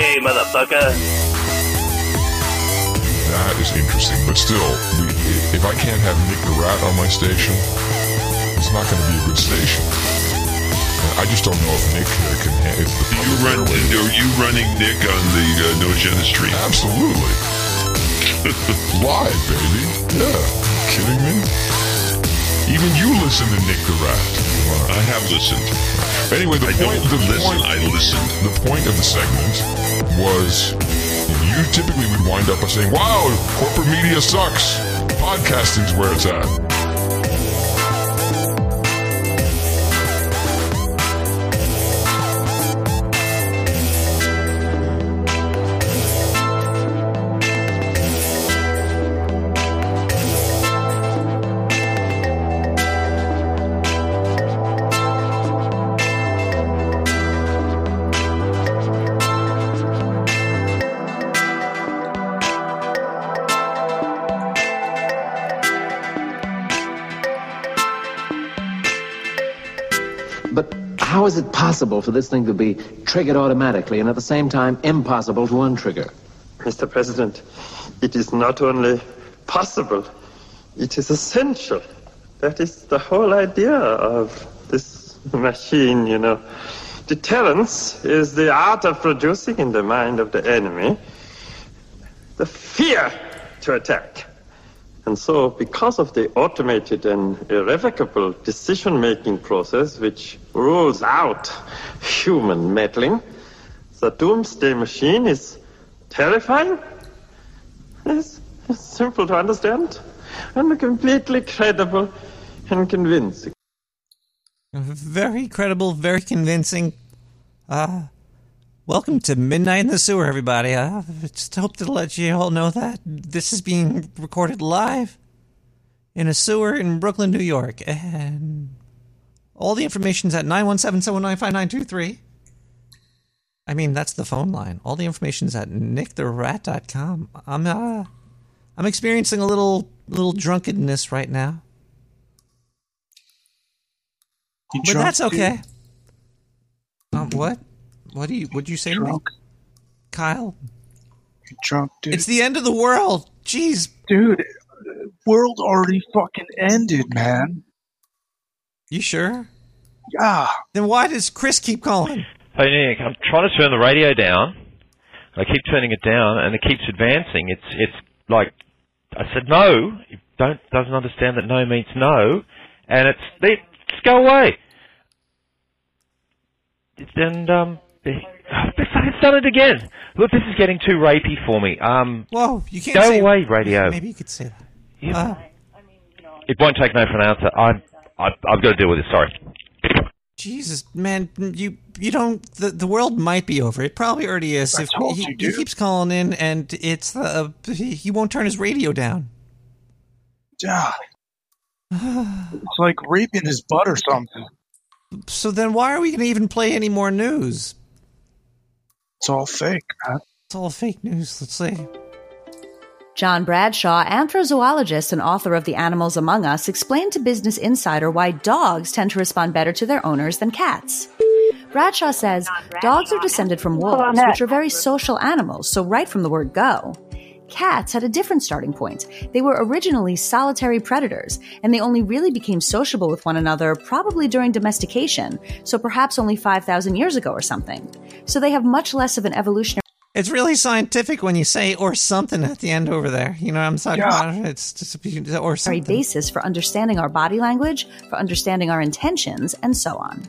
Motherfucker. That is interesting,
but still, if I can't have Nick the Rat on my station, it's not going to be a good station. I just don't know if Nick uh, can. If the
you run, are you running Nick on the uh, No Agenda stream?
Absolutely. Live, baby. Yeah. Kidding me? Even you listen to Nick the Rat.
I have listened.
Anyway, the
I
point. The
listen,
point,
I listen.
The point of the segment was you typically would wind up by saying, "Wow, corporate media sucks. Podcasting's where it's at."
Possible for this thing to be triggered automatically and at the same time impossible to untrigger?
Mr. President, it is not only possible, it is essential. That is the whole idea of this machine, you know. Deterrence is the art of producing in the mind of the enemy the fear to attack. And so, because of the automated and irrevocable decision making process which rules out human meddling, the doomsday machine is terrifying. It's, simple to understand and completely credible and convincing.
Very credible, very convincing. Uh, welcome to Midnight in the Sewer, everybody. I just hope to let you all know that this is being recorded live in a sewer in Brooklyn, New York. And all the information's at 917-719-5923. I mean, that's the phone line. All the information's at nicktherat.com. I'm, uh, I'm experiencing a little, little drunkenness right now.
You
but that's okay. Um, what? What do you? What'd you say to
Drunk.
Kyle?
You drunk, dude.
It's the end of the world. Jeez,
dude. World already fucking ended, man.
You sure?
Yeah.
Then why does Chris keep calling?
Hey Nick, I'm trying to turn the radio down. I keep turning it down, and it keeps advancing. It's it's like I said no. It don't doesn't understand that no means no, and it's they just go away. And um, it's it's done it again. Look, this is getting too rapey for me. Um,
Whoa, you can't
go
say-
away, radio.
Maybe you could say that.
Yeah.
Uh,
It won't take no for an answer. I'm I've, I've got to deal with this. Sorry.
Jesus, man, you you don't. The, the world might be over. It probably already is.
I
if he,
you,
he keeps calling in, and it's uh, he, he won't turn his radio down.
Yeah. it's like raping his butt or something.
So then, why are we going to even play any more news?
It's all fake, man.
It's all fake news. Let's see.
John Bradshaw, anthrozoologist and author of The Animals Among Us, explained to Business Insider why dogs tend to respond better to their owners than cats. Bradshaw says dogs are descended from wolves, which are very social animals, so right from the word go. Cats had a different starting point. They were originally solitary predators, and they only really became sociable with one another probably during domestication, so perhaps only 5,000 years ago or something. So they have much less of an evolutionary
It's really scientific when you say "or something" at the end over there. You know what I'm talking
Yeah.
about? It's just or something.
basis for understanding our body language, for understanding our intentions, and so on.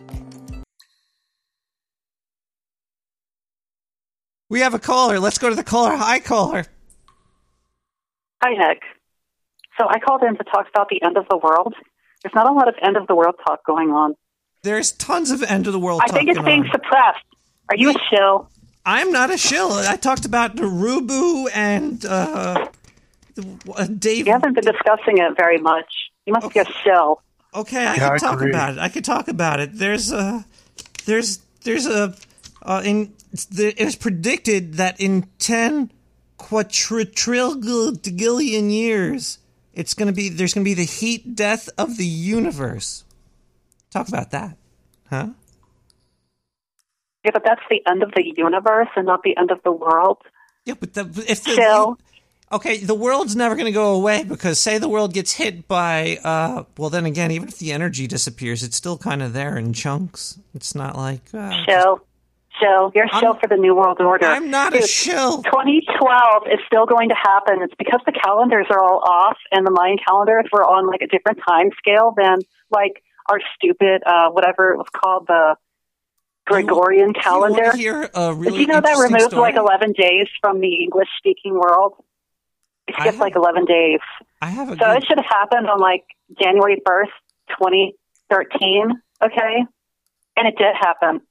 We have a caller. Let's go to the caller. Hi, caller.
Hi, Nick. So I called in to talk about the end of the world. There's not a lot of end of the world talk going on.
There's tons of end of the world.
I think it's
talking
being
on.
suppressed. Are you a shill?
I'm not a shill. I talked about Narubu and uh, uh, Dave.
You haven't been discussing it very much. You must be a shill.
Okay, I
Yeah,
can
I
talk
agree.
about it. I can talk about it. There's a, there's, there's a, uh, in the, it was predicted that in ten quadrillion years, it's gonna be there's gonna be the heat death of the universe. Talk about that, huh?
Yeah, but that's the end of the universe and not the end of the world.
Yeah, but the, if the,
Shill.
Okay, the world's never going to go away because say the world gets hit by uh well then again even if the energy disappears it's still kind of there in chunks. It's not like uh,
Shill. Shill. You're a shill for the New World Order.
I'm not a
Dude,
shill.
2012 is still going to happen. It's because the calendars are all off and the Mayan calendars were on like a different time scale than like our stupid, uh, whatever it was called, the Gregorian calendar.
hear a really
Did you know that removed
story?
like 11 days from the English speaking world? It skipped like 11 days.
I have a
So it should have happened on like January 1st, 2013, okay? And it did happen.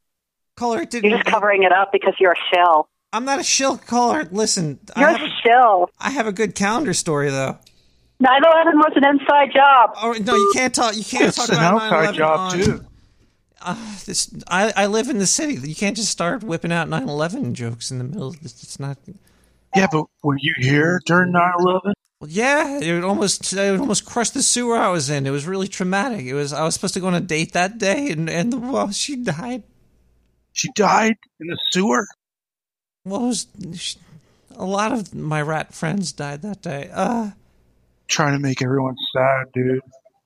Caller, it did
You're just covering it up because you're a shell.
I'm not a shill caller. Listen,
You're
I
a
have a,
shill.
I have a good calendar story though.
9/11 was an inside job.
Oh no, you can't talk. You can't
It's
talk about
outside
9/11
job,
on-
too.
Uh, this, I I live in the city. You can't just start whipping out 9/11 jokes in the middle. It's, it's not.
Yeah, but were you here during 9/11?
Well, yeah, it would almost it almost crush the sewer I was in. It was really traumatic. It was I was supposed to go on a date that day, and and the, well, she died.
She died in the sewer.
Well, was, she, a lot of my rat friends died that day. Uh,
Trying to make everyone sad, dude.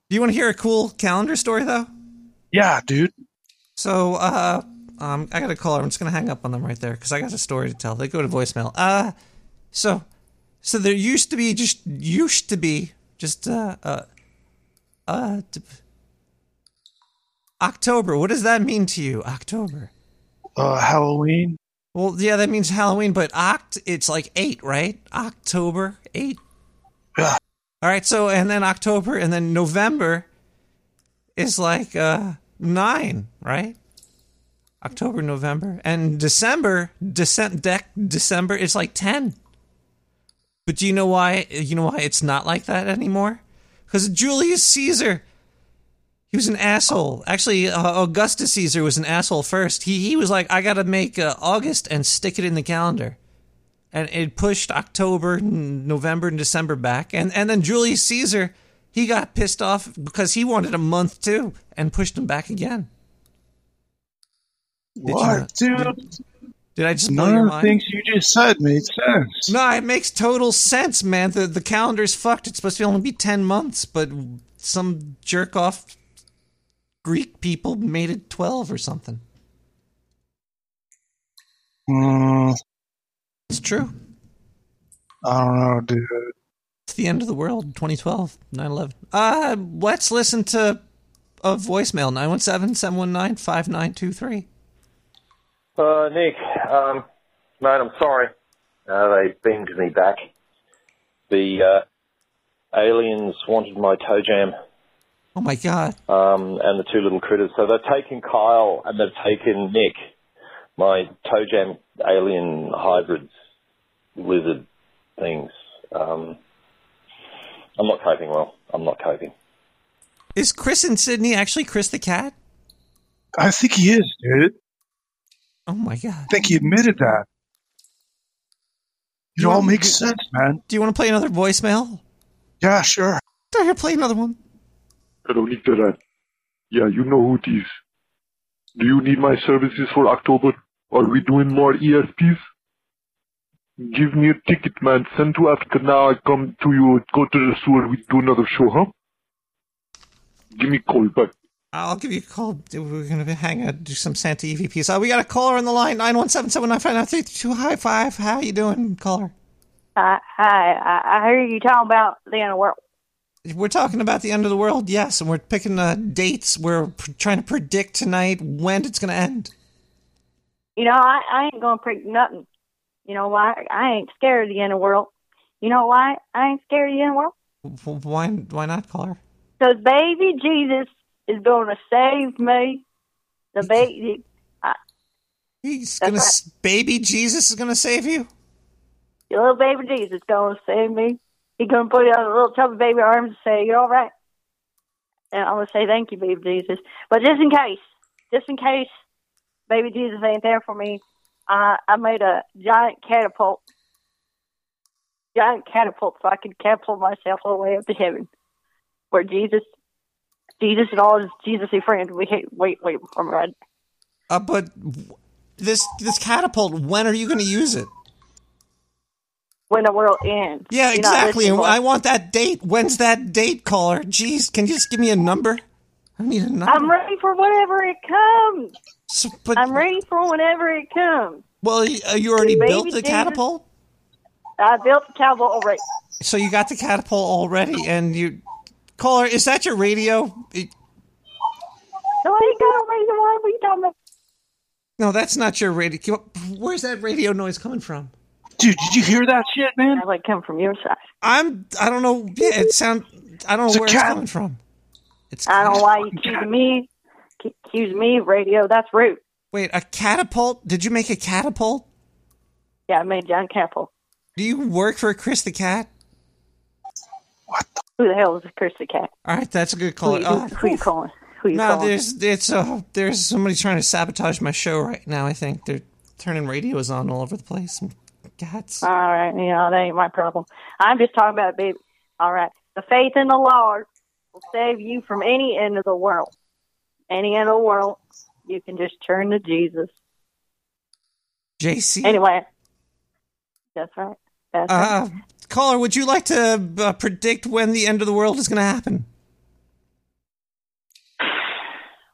do you want to hear a cool calendar story though?
Yeah, dude.
So, uh, um, I got a caller. I'm just gonna hang up on them right there because I got a story to tell. They go to voicemail. Uh, so, so there used to be just used to be just uh uh uh October. What does that mean to you? October.
Uh, Halloween.
Well, yeah, that means Halloween, but oct it's like eight, right? October eight.
Yeah.
All right. So, and then October, and then November is like uh nine, right? October, November, and December, December, dec- December is like ten. But do you know why? You know why it's not like that anymore? Because Julius Caesar, he was an asshole. Actually, uh, Augustus Caesar was an asshole first. He he was like, I got to make uh, August and stick it in the calendar, and it pushed October, November, and December back. And and then Julius Caesar, he got pissed off because he wanted a month too, and pushed him back again. Did you
What,
not-
dude?
Did I just blow
None
your
of the
mind?
things you just said made sense.
No, it makes total sense, man. The the calendar's fucked. It's supposed to only be ten months, but some jerk off Greek people made it twelve or something.
Mm,
It's true.
I don't know, dude.
It's the end of the world. 2012, 9/11. Uh, let's listen to a voicemail 917-719-5923.
Uh, Nick, um, mate, I'm sorry. Uh, they beamed me back. The uh, aliens wanted my toe jam,
Oh my god.
um, and the two little critters. So they've taken Kyle and they've taken Nick, my toe jam alien hybrids, lizard things. Um, I'm not coping well. I'm not coping.
Is Chris in Sydney actually Chris the cat?
I think he is, dude.
Oh my god.
I think he admitted that. It all makes sense, man.
Do you want to play another voicemail?
Yeah, sure.
Do you play another one?
Hello, Nick the Rat. Yeah, you know who it is. Do you need my services for October? Are we doing more ESPs? Give me a ticket, man. Send to Africa now. I come to you. Go to the sewer. We do another show, huh? Give me a call back.
I'll give you a call. We're going to hang out, do some Santa EVPs. Uh, we got a caller on the line, 917-795-9322. High five. How you doing, caller?
Uh, hi, I, I heard you talking about the end of the world.
We're talking about the end of the world, yes, and we're picking uh, dates. We're pr- trying to predict tonight when it's going to end.
You know, I, I ain't gonna predict nothing. You know why? I ain't scared of the end of the world. You know why? I ain't scared of the end of the world.
Why, why not, caller?
Because baby Jesus is going to save me. The baby. I,
He's going to, baby Jesus is going to save you?
your little baby Jesus is going to save me. He's to put on a little chubby baby arms and say, "You're all right." And I'm to say, "Thank you, baby Jesus." But just in case, just in case, baby Jesus ain't there for me, uh, I made a giant catapult, giant catapult, so I could catapult myself all the way up to heaven, where Jesus, Jesus and all his Jesus-y friends, we hate, wait, wait for me.
Uh, but this this catapult, when are you going to use it?
When the world ends.
Yeah,
You're
exactly. I want that date. When's that date, caller? Jeez, can you just give me a number? I need a number.
I'm ready for whenever it comes.
but-
I'm ready for whenever it comes.
Well, you, uh, already
Baby
built the
Jesus.
catapult,
I built the catapult already.
so you got the catapult already, and you. Caller, is that your radio? It-
No, I got a radio. What are you talking?
No, that's not your radio. Where's that radio noise coming from?
Dude, did you hear that shit, man?
I like come from your side.
I'm. I don't know. Yeah, it sound. I don't know
a
where it's coming from. It's.
I don't know why you accuse me. Accuse me radio. That's rude.
Wait, a catapult? Did you make a catapult?
Yeah, I made John Catapult.
Do you work for Chris the Cat? What?
Who the hell is Chris the Cat?
All right, that's a good
Who,
call.
you-
Uh,
who you calling? Who you
no,
calling?
there's it's uh, there's somebody trying to sabotage my show right now. I think they're turning radios on all over the place. Cats.
All right, you know, that ain't my problem. I'm just talking about baby. All right. The faith in the Lord will save you from any end of the world. Any end of the world, you can just turn to Jesus.
JC.
Anyway, that's right. That's
Uh,
right.
caller, would you like to uh, predict when the end of the world is going to happen?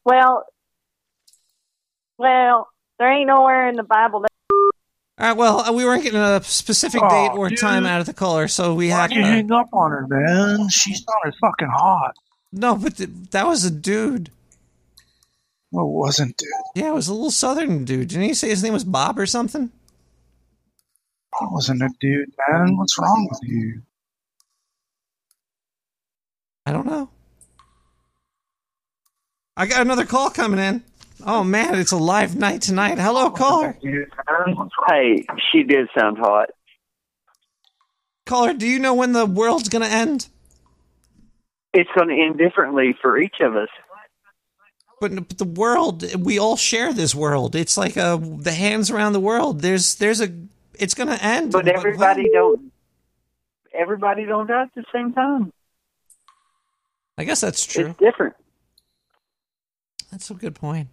Well, well, there ain't nowhere in the Bible that.
All right, well, uh, we weren't getting a specific
Aw,
date or
dude.
time out of the caller, so we had
Why'd you
to.
hang up on her, man? She's not as fucking hot.
No, but th- that was a dude.
No, it wasn't, dude.
Yeah, it was a little southern dude. Didn't he say his name was Bob or something?
That wasn't a dude, man. What's wrong with you?
I don't know. I got another call coming in. Oh man, it's a live night tonight. Hello, caller.
Hey, she did sound hot.
Caller, do you know when the world's gonna end?
It's going to end differently for each of us.
But, but the world, we all share this world. It's like uh, the hands around the world. There's, there's a, it's gonna end.
But everybody don't. Everybody don't die at the same time.
I guess that's true.
It's different.
That's a good point.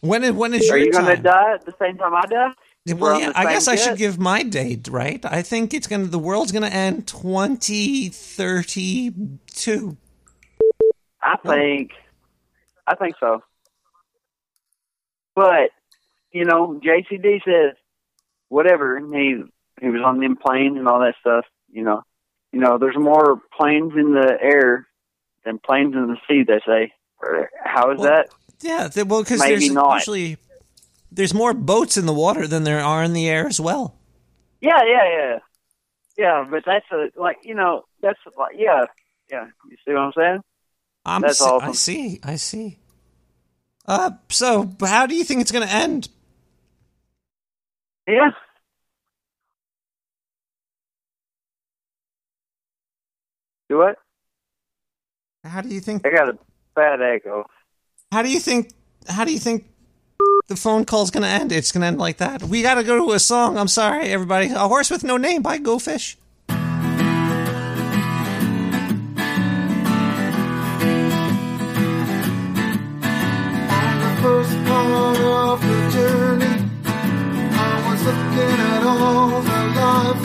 When is when is
Are
your
you going to die at the same time I die?
Well, yeah, I guess I should give my date, right? I think it's gonna the world's gonna end twenty thirty two.
I think, I think so. But you know, JCD says whatever. He he was on them planes and all that stuff. You know, you know, there's more planes in the air than planes in the sea. They say. How is that?
Yeah, th- well, because there's
not.
usually there's more boats in the water than there are in the air as well.
Yeah, yeah, yeah, yeah. But that's a like you know that's like yeah, yeah. You see what I'm saying?
I'm
That's
s- I
awesome.
see. I see. Uh, so how do you think it's gonna end?
Yeah. Do what?
How do you think?
I got a bad echo.
How do you think? How do you think the phone call's gonna end? It's gonna end like that. We gotta go to a song. I'm sorry, everybody. A horse with no name by Go Fish.
first part of the journey, I was looking at all the life.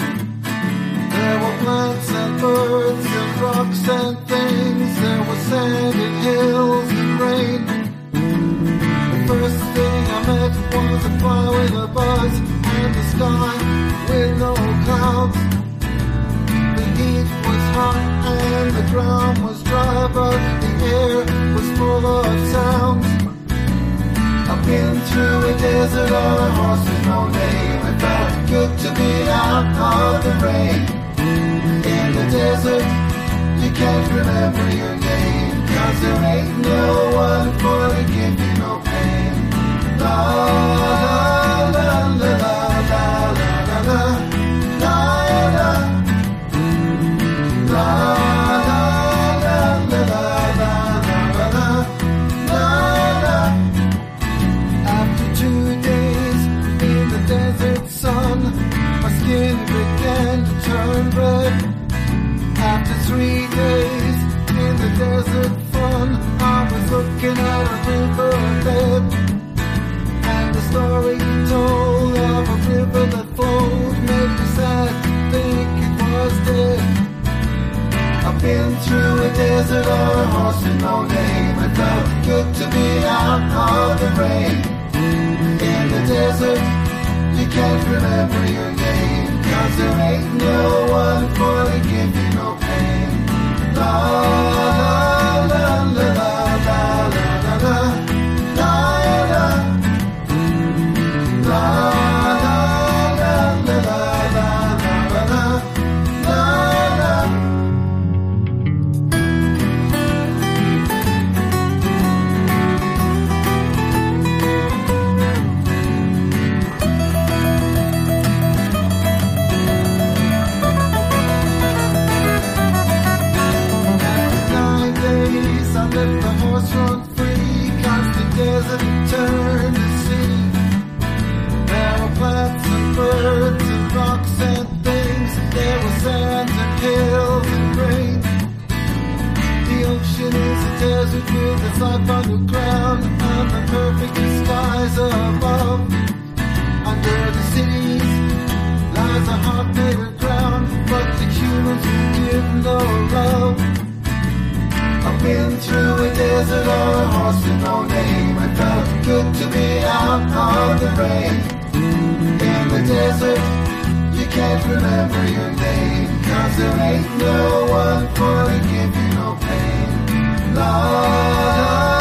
There were plants and birds and rocks and things. There sand and hills was a with a buzz and the sky with no clouds. The heat was hot and the ground was dry, but the air was full of sounds. I've been through a desert on a horse with no name. It felt good to be out of the rain. In the desert, you can't remember your name. Cause there ain't no one for to give you no pain. Looking at a riverbed. And the story told of a river that flowed made me sad think was dead. I've been through a desert or a horse with no name. It felt good to be out of the rain. In the desert, you can't remember your name. Cause there ain't no one for to give you no pain. La life underground And the perfect above Under the lies a heart made of ground But the humans will give no love I've been through a desert or a horse with no name. It felt good to be out of the rain. In the desert, you can't remember your name. Cause there ain't no one for to give you no pain.
Love.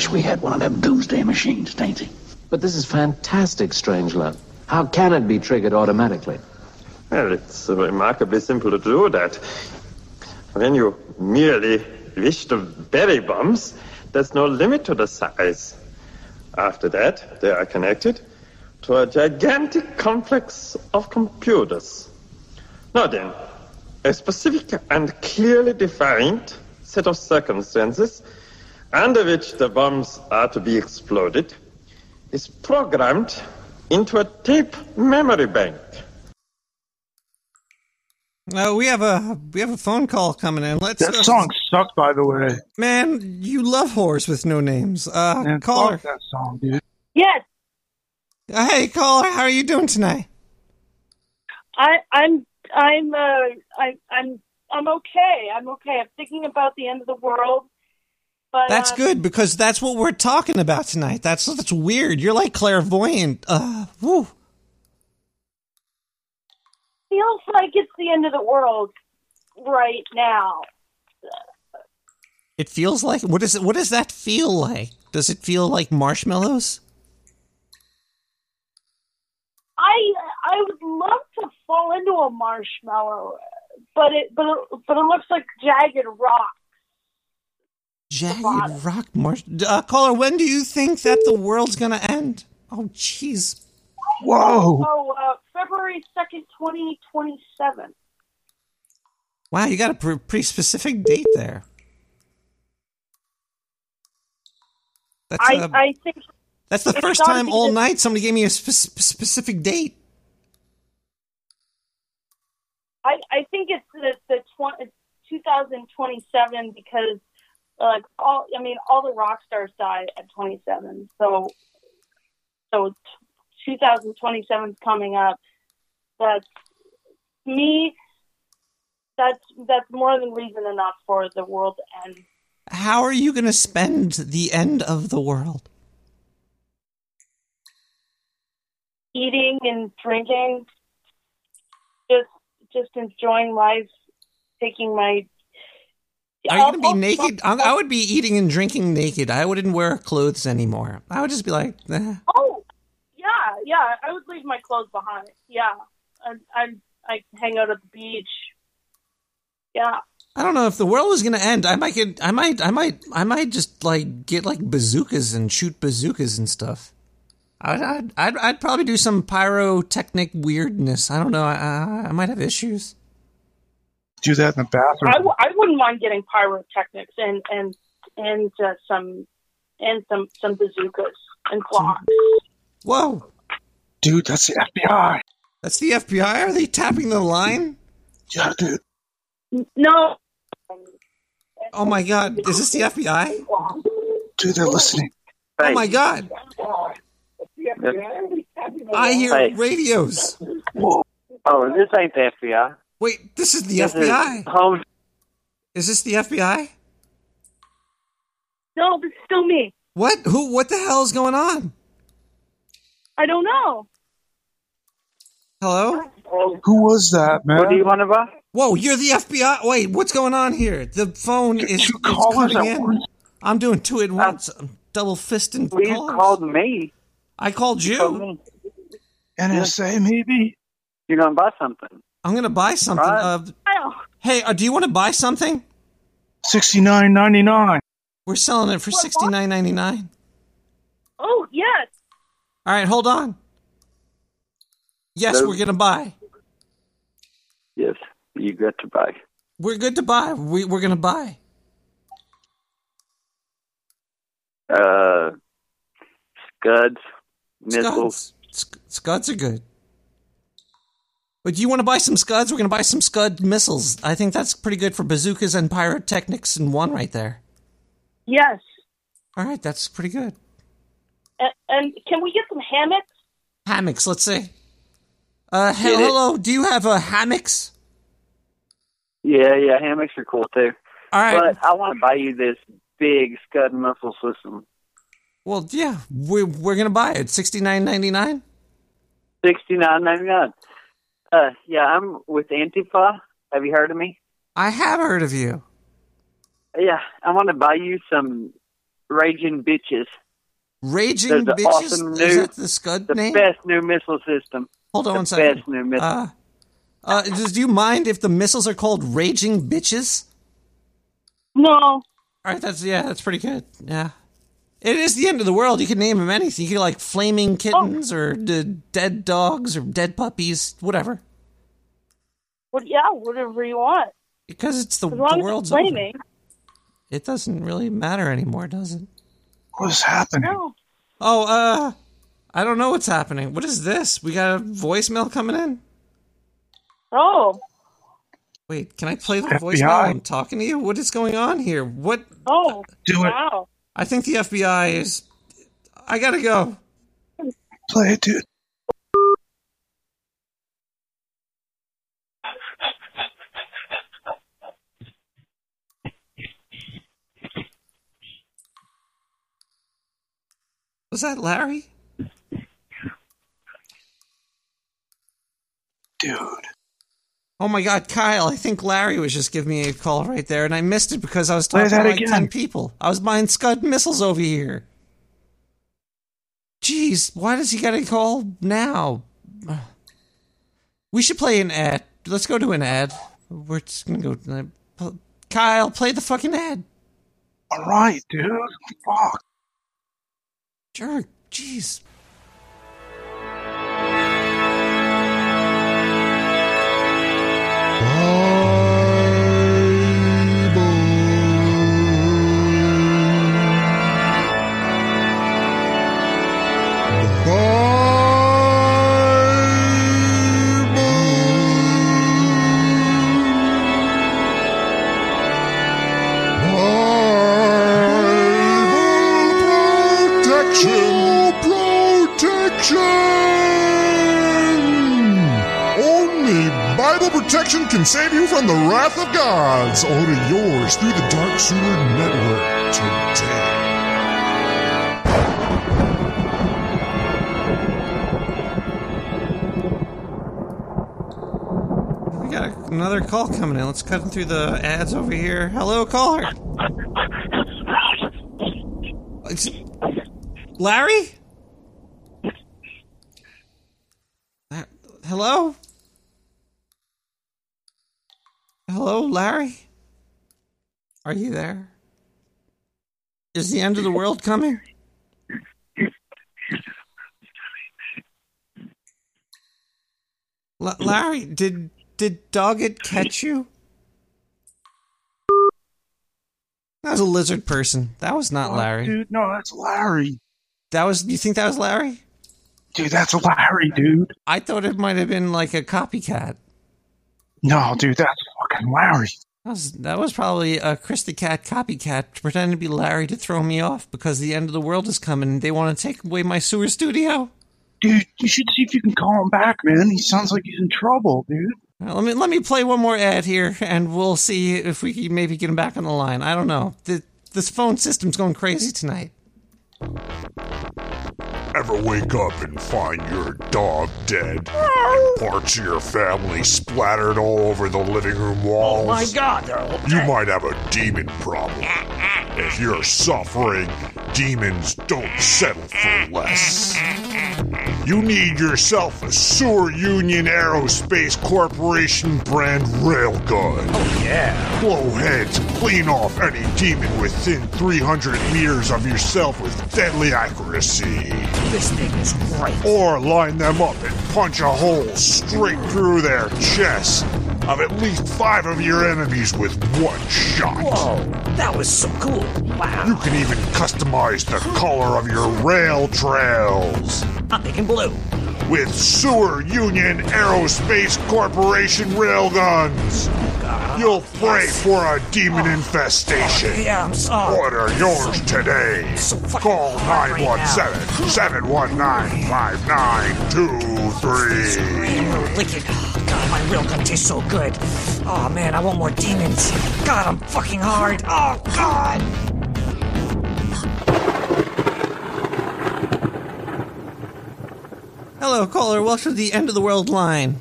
Wish we had one of them doomsday machines, Dainty. But this is fantastic, Strangelove. How can it be triggered automatically?
Well, it's remarkably simple to do that. When you merely wish to bury bombs, there's no limit to the size. After that, they are connected to a gigantic complex of computers. Now then, a specific and clearly defined set of circumstances under which the bombs are to be exploded is programmed into a tape memory bank.
Uh, we have a we have a phone call coming in. Let's
That
uh,
song sucked, by the way.
Man, you love whores with no names. Uh,
Man,
caller.
fuck that song, dude.
Yes,
Uh, hey, caller, how are you doing tonight?
I, I'm, I'm, uh, I, I'm, I'm okay. I'm okay. I'm thinking about the end of the world, but
That's
uh,
good because that's what we're talking about tonight. That's that's weird. You're like clairvoyant. Uh, woo.
Feels like it's the end of the world right now.
It feels like what is it? What does that feel like? Does it feel like marshmallows?
I, I would love to fall into a marshmallow, but it, but it, but it looks like jagged rock.
Jagged rock marsh. Uh, caller, when do you think that the world's gonna end? Oh, jeez.
Whoa.
Oh, uh, February second, twenty twenty seven.
Wow, you got a pr- pretty specific date there. That's
I,
uh,
think
that's the first time all
the-
night somebody gave me a spe- spe- specific date.
I, I think it's the, the tw- it's 2027 because like all I mean all the rock stars die at 27. So so 2027 is coming up. That's me. That's that's more than reason enough for the world to end.
How are you going to spend the end of the world?
Eating and drinking, just just enjoying life, taking my.
Are you going to be
I'll-
naked? I, I would be eating and drinking naked. I wouldn't wear clothes anymore. I would just be like, eh.
Oh, yeah, yeah. I would leave my clothes behind. Yeah, I I I hang out at the beach. Yeah.
I don't know if the world was going to end. I might get. I might. I might. I might just like get like bazookas and shoot bazookas and stuff. I'd. I'd. I'd, I'd probably do some pyrotechnic weirdness. I don't know. I, I, I might have issues.
Do that in the bathroom.
I, w- I wouldn't mind getting pyrotechnics and and and uh, some and some some bazookas and clocks.
Whoa,
Dude, that's the FBI.
that's the FBI. Are they tapping the line?
Yeah, dude.
No.
Oh my God! Is this the FBI?
Dude, they're listening.
Oh my God! I hear
Hey.
radios.
Oh, this ain't the FBI.
Wait, this is the
This is
FBI.
home.
Is this the FBI?
No, this is still me.
What? Who? What the hell is going on?
I don't know.
Hello?
Who was that, man?
What do you want to buy?
Whoa, you're the FBI. Wait, what's going on here? The phone is it's
callers
cutting
at
in.
once?
I'm doing two at uh, once. I'm double fisting
Well, you
calls.
called me.
I called you.
called me.
NSA, maybe?
You're gonna buy something.
I'm gonna buy something.
Right.
Uh, hey, uh, do you want to buy something?
Sixty nine ninety nine.
We're selling it for sixty nine ninety nine.
Oh yes.
All right, hold on. Yes,
Hello?
we're gonna buy.
Yes, you got to buy.
We're good to buy. We, we're gonna buy.
Uh, scuds, missiles.
Scuds. Sc- Scuds are good. But do you want to buy some scuds? We're gonna buy some scud missiles. I think that's pretty good for bazookas and pyrotechnics in one right there.
Yes.
All right, that's pretty good.
And, and can we get some hammocks?
Hammocks, let's see. Uh, he-
Get it.
hello, do you have a hammocks?
Yeah, yeah, hammocks are cool too.
All right.
But I want to buy you this big scud missile system.
Well, yeah, we're we're gonna buy it. Sixty nine ninety nine.
Sixty nine ninety nine. Uh, yeah, I'm with Antifa. Have you heard of me?
I have heard of you.
Yeah, I want to buy you some raging bitches.
Raging bitches.
awesome
Is
new-
that the scud
The
name?
best new missile system.
Hold on
the
one second.
Best new missile.
Uh, uh, does, do you mind if the missiles are called raging bitches?
No.
All right, that's yeah, that's pretty good. Yeah, it is the end of the world. You can name them anything. You can like flaming kittens or d- dead dogs or dead puppies, whatever.
What? Yeah, whatever you want.
Because it's the,
As long
the
as
world's
it's
over.
flaming.
It doesn't really matter anymore, does it?
What's happening?
No.
Oh, uh, I don't know what's happening. What is this? We got a voicemail coming in.
Oh.
Wait, can I play the
FBI.
voicemail? I'm talking to you. What is going on here? What?
Oh.
Do it.
I think the FBI is. I gotta go.
Play it, dude.
Was that Larry?
Dude.
Oh my God, Kyle! I think Larry was just giving me a call right there, and I missed it because I was talking to like
again.
ten people. I was buying Scud missiles over here. Jeez, why does he get a call now? We should play an ad. Let's go to an ad. We're just gonna go. Kyle, play the fucking ad.
All right, dude. Fuck.
Jerk. Jeez.
Protection! Protection can save you from the wrath of gods. Order yours through the Dark Sewer Network today.
We got another call coming in. Let's cut through the ads over here. Hello, caller. It's- Larry? Hello? Hello, Larry? Are you there? Is the end of the world coming? L- Larry, did did Doggett catch you? That was a lizard person. That was not Larry.
Dude, no, that's Larry.
That was. You think that was Larry?
Dude, that's Larry, dude.
I thought it might have been like a copycat.
No, dude, that's fucking Larry.
That was, that was probably a Chris the Cat copycat pretending to be Larry to throw me off because the end of the world is coming and they want to take away my sewer studio.
Dude, you should see if you can call him back, man. He sounds like he's in trouble, dude.
Well, let me let me play one more ad here, and we'll see if we can maybe get him back on the line. I don't know. The, this phone system's going crazy tonight.
Ever wake up and find your dog dead and parts of your family splattered all over the living room oh walls?
Oh my god,
You might have a demon problem. If you're suffering, demons don't settle for less. You need yourself a Sewer Union Aerospace Corporation brand railgun.
Oh yeah.
Blow heads clean off any demon within 300 meters of yourself with deadly accuracy.
This thing is great.
Or line them up and punch a hole straight through their chest of at least five of your enemies with one shot.
Whoa, that was so cool. Wow.
You can even customize the color of your rail trails.
I'm thinking blue.
With Sewer Union Aerospace Corporation railguns. You'll pray for a demon oh. infestation.
Oh, Yeah, I'm sorry.
Order yours today. So Call 917 719 5923.
Wicked. God, my real gun tastes so good. Oh man, I want more demons. God, I'm fucking hard. Oh God.
Hello, caller. Welcome to the end of the world line.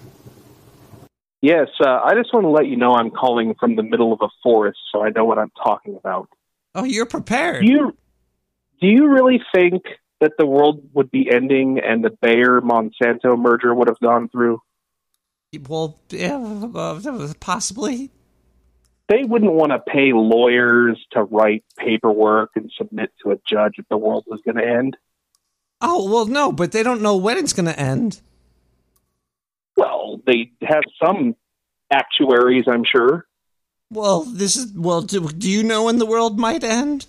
Yes, uh, I just want to let you know I'm calling from the middle of a forest, so I know what I'm talking about.
Oh, you're prepared.
Do you do you really think that the world would be ending and the Bayer Monsanto merger would have gone through?
Well, yeah, uh, possibly.
They wouldn't want to pay lawyers to write paperwork and submit to a judge if the world was going to end.
Oh well, no, but they don't know when it's going to end.
Well, they have some actuaries, I'm sure.
Well, this is well. Do, do you know when the world might end?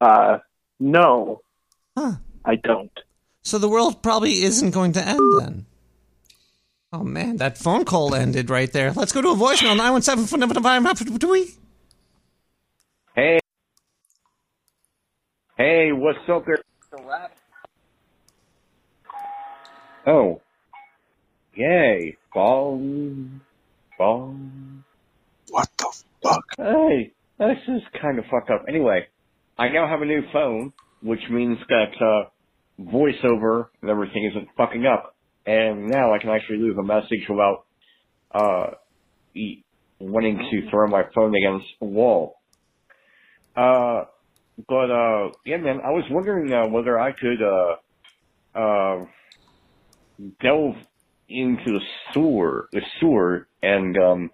Uh, no,
Huh.
I don't.
So the world probably isn't going to end then. Oh man, that phone call ended right there. Let's go to a voicemail nine one seven four seven five.
Hey. Hey, what's up there? Oh. Yay. Bong. Bong.
What the fuck?
Hey, this is kind of fucked up. Anyway, I now have a new phone, which means that, uh, voiceover and everything isn't fucking up. And now I can actually leave a message about, uh, wanting to throw my phone against a wall. Uh, but, uh, yeah man, I was wondering, uh, whether I could, uh, uh, delve into the sewer, the sewer, and um,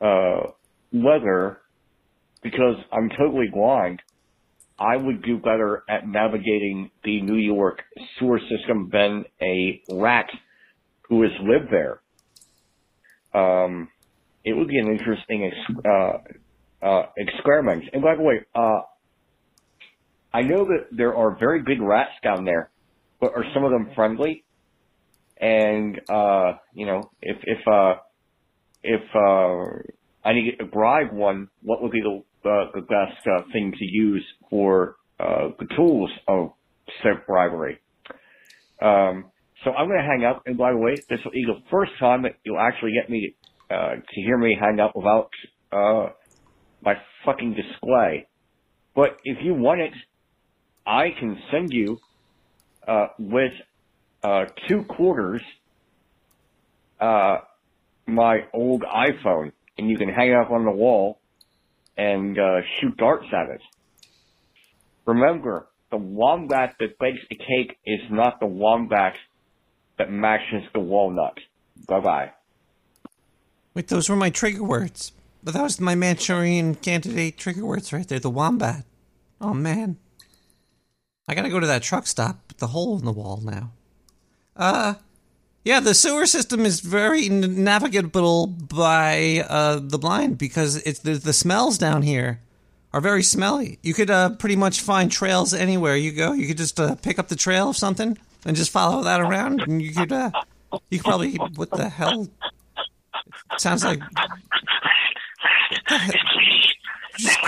uh, whether because I'm totally blind, I would do better at navigating the New York sewer system than a rat who has lived there. Um, it would be an interesting ex- uh, uh, experiment. And by the way, uh, I know that there are very big rats down there, but are some of them friendly? And uh, you know, if if uh, if uh, I need to bribe one, what would be the uh, the best uh, thing to use for uh, the tools of said bribery? Um, so I'm going to hang up. And by the way, this will be the first time that you'll actually get me uh, to hear me hang up without uh, my fucking display. But if you want it, I can send you uh, with uh, two quarters uh, my old iPhone, and you can hang it up on the wall and uh, shoot darts at it. Remember, the wombat that bakes the cake is not the wombat that mashes the walnut. Bye bye.
Wait, those were my trigger words. But that was my Manchurian candidate trigger words right there. The wombat. Oh man. I gotta go to that truck stop with the hole in the wall now. Uh, yeah, the sewer system is very navigable by uh, the blind because it's the, the smells down here are very smelly. You could uh, pretty much find trails anywhere you go. You could just uh, pick up the trail of something and just follow that around, and you could uh, you could probably what the hell? It sounds like. What the hell? Just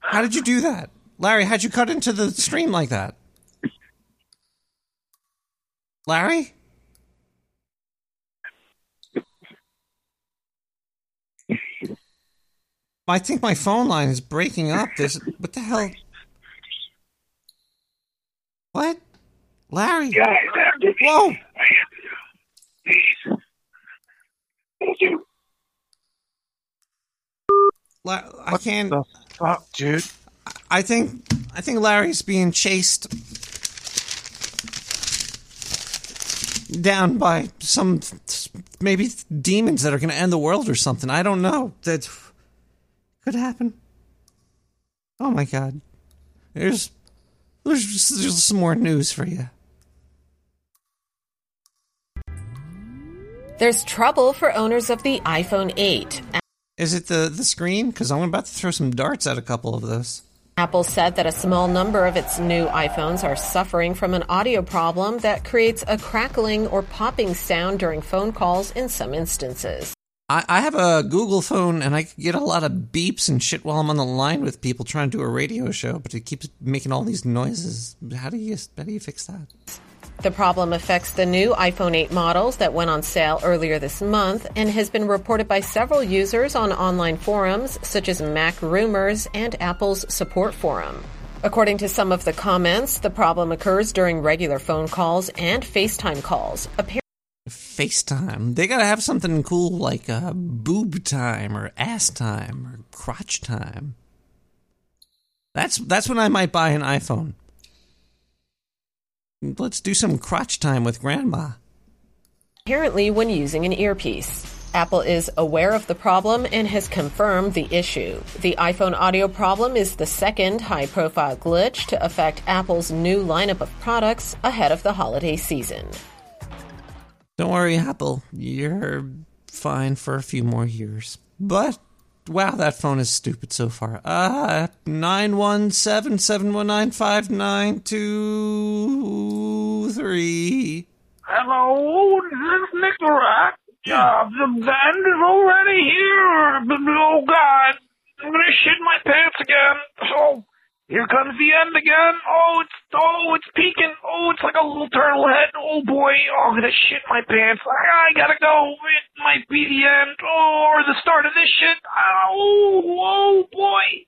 How did you do that, Larry? How'd you cut into the stream like that? Larry? I think my phone line is breaking up. This what the hell? What? Larry? Whoa! Please, La- I can't.
Fuck, dude.
I think I think Larry's being chased down by some maybe demons that are going to end the world or something. I don't know. That could happen. Oh my god. There's there's there's some more news for you.
There's trouble for owners of the iPhone 8.
Is it the the screen? Because I'm about to throw some darts at a couple of those.
Apple said that a small number of its new iPhones are suffering from an audio problem that creates a crackling or popping sound during phone calls in some instances.
I, I have a Google phone and I get a lot of beeps and shit while I'm on the line with people trying to do a radio show, but it keeps making all these noises. How do you how do you fix that?
The problem affects the new iPhone 8 models that went on sale earlier this month and has been reported by several users on online forums such as Mac Rumors and Apple's support forum. According to some of the comments, the problem occurs during regular phone calls and FaceTime calls. Apparently,
FaceTime. They gotta have something cool like uh, boob time or ass time or crotch time. That's that's when I might buy an iPhone. Let's do some crotch time with grandma.
apparently when using an earpiece. Apple is aware of the problem and has confirmed the issue. The iPhone audio problem is the second high profile glitch to affect Apple's new lineup of products ahead of the holiday season.
Don't worry, Apple. You're fine for a few more years. But wow, that phone is stupid so far. Uh nine one seven seven one nine five nine two three.
Hello, this is Rat. Uh, the end is already here. Oh God, I'm gonna shit my pants again. Oh, here comes the end again. Oh, it's oh, it's peeking. Oh, it's like a little turtle head. Oh boy, oh, I'm gonna shit my pants. I, I gotta go. It might be the end. Oh, or the start of this shit. Oh, oh boy.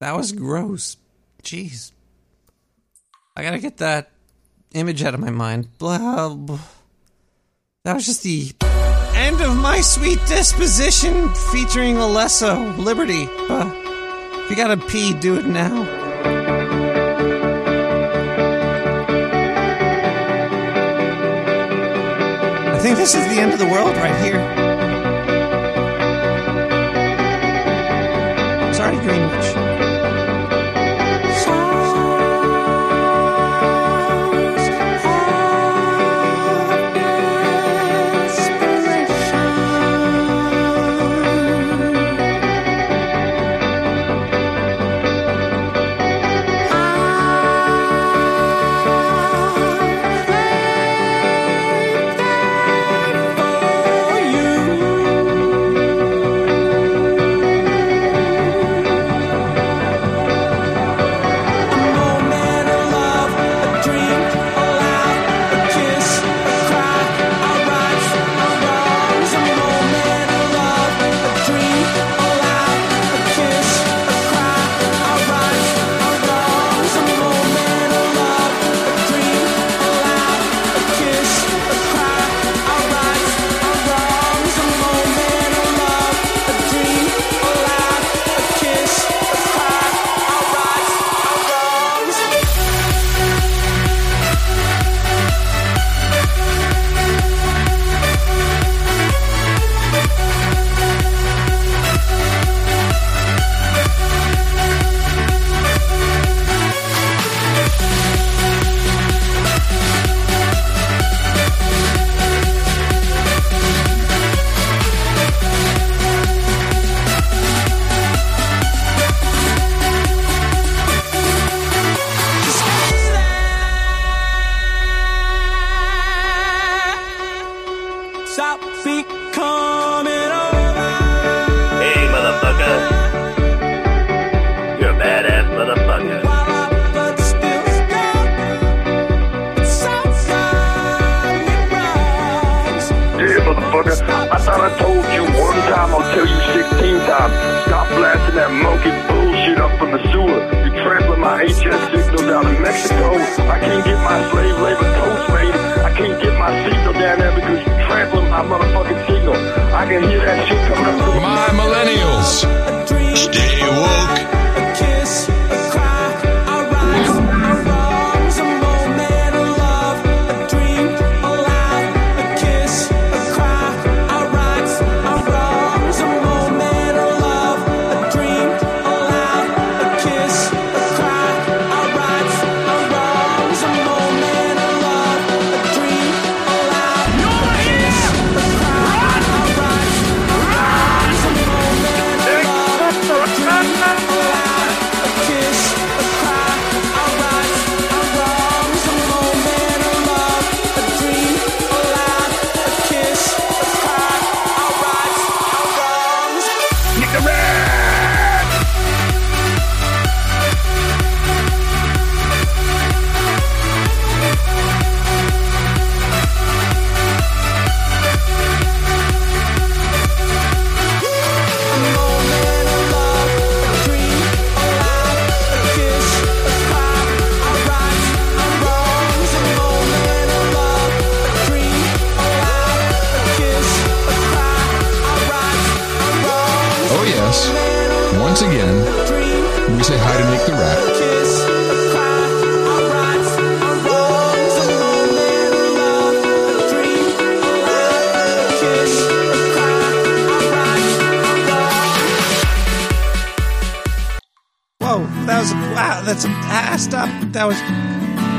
That was gross. Jeez. I gotta get that image out of my mind. Blah. blah. That was just the end of my sweet disposition featuring Alesso Liberty. Uh, if you gotta pee, do it now. I think this is the end of the world right here.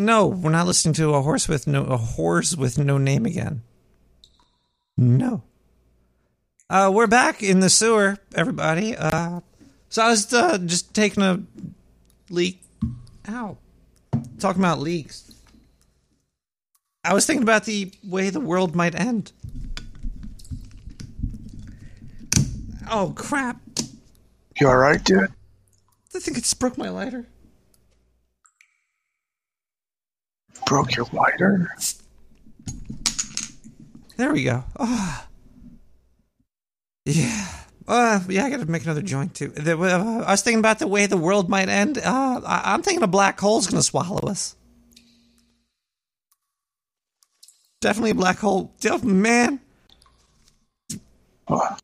No. We're not listening to a horse with no a horse with no name again. No. Uh, we're back in the sewer, everybody. Uh, so I was uh, just taking a leak. Ow. Talking about leaks. I was thinking about the way the world might end. Oh crap!
You all right, dude?
I think it just broke my lighter.
Broke your lighter?
There we go. Ah. Yeah. Uh, yeah, I gotta make another joint too. The, uh, I was thinking about the way the world might end. Uh, I, I'm thinking a black hole's gonna swallow us. Definitely a black hole. Oh, man.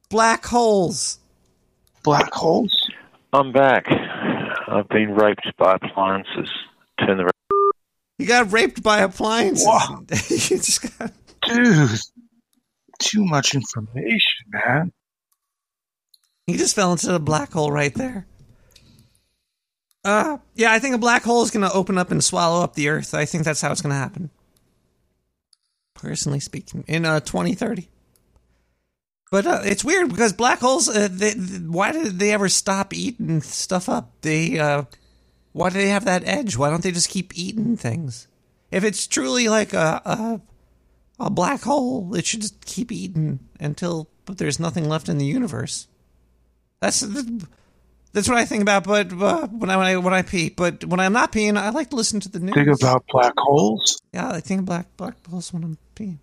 Black holes.
Black holes?
I'm back. I've been raped by appliances. Turn the.
You got raped by appliances.
Wow.
you just got.
Dude, too much information, man.
He just fell into the black hole right there. Uh, yeah, I think a black hole is going to open up and swallow up the Earth. I think that's how it's going to happen. Personally speaking, in uh 2030. But uh, it's weird because black holes. Uh, they, they- why did they ever stop eating stuff up? They. Uh, why do they have that edge? Why don't they just keep eating things? If it's truly like a a, a black hole, it should just keep eating until but there's nothing left in the universe. That's that's what I think about. But uh, when I when I when I pee, but when I'm not peeing, I like to listen to the news.
Think about black holes?
Yeah, I think black black holes when I'm peeing.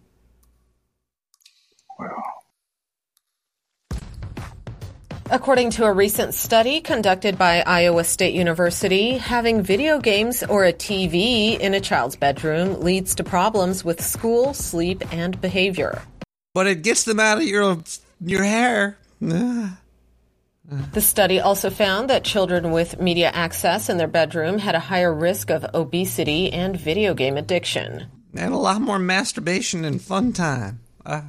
According to a recent study conducted by Iowa State University, having video games or a TV in a child's bedroom leads to problems with school, sleep, and behavior.
But it gets them out of your your hair.
The study also found that children with media access in their bedroom had a higher risk of obesity and video game addiction.
And a lot more masturbation and fun time. Uh,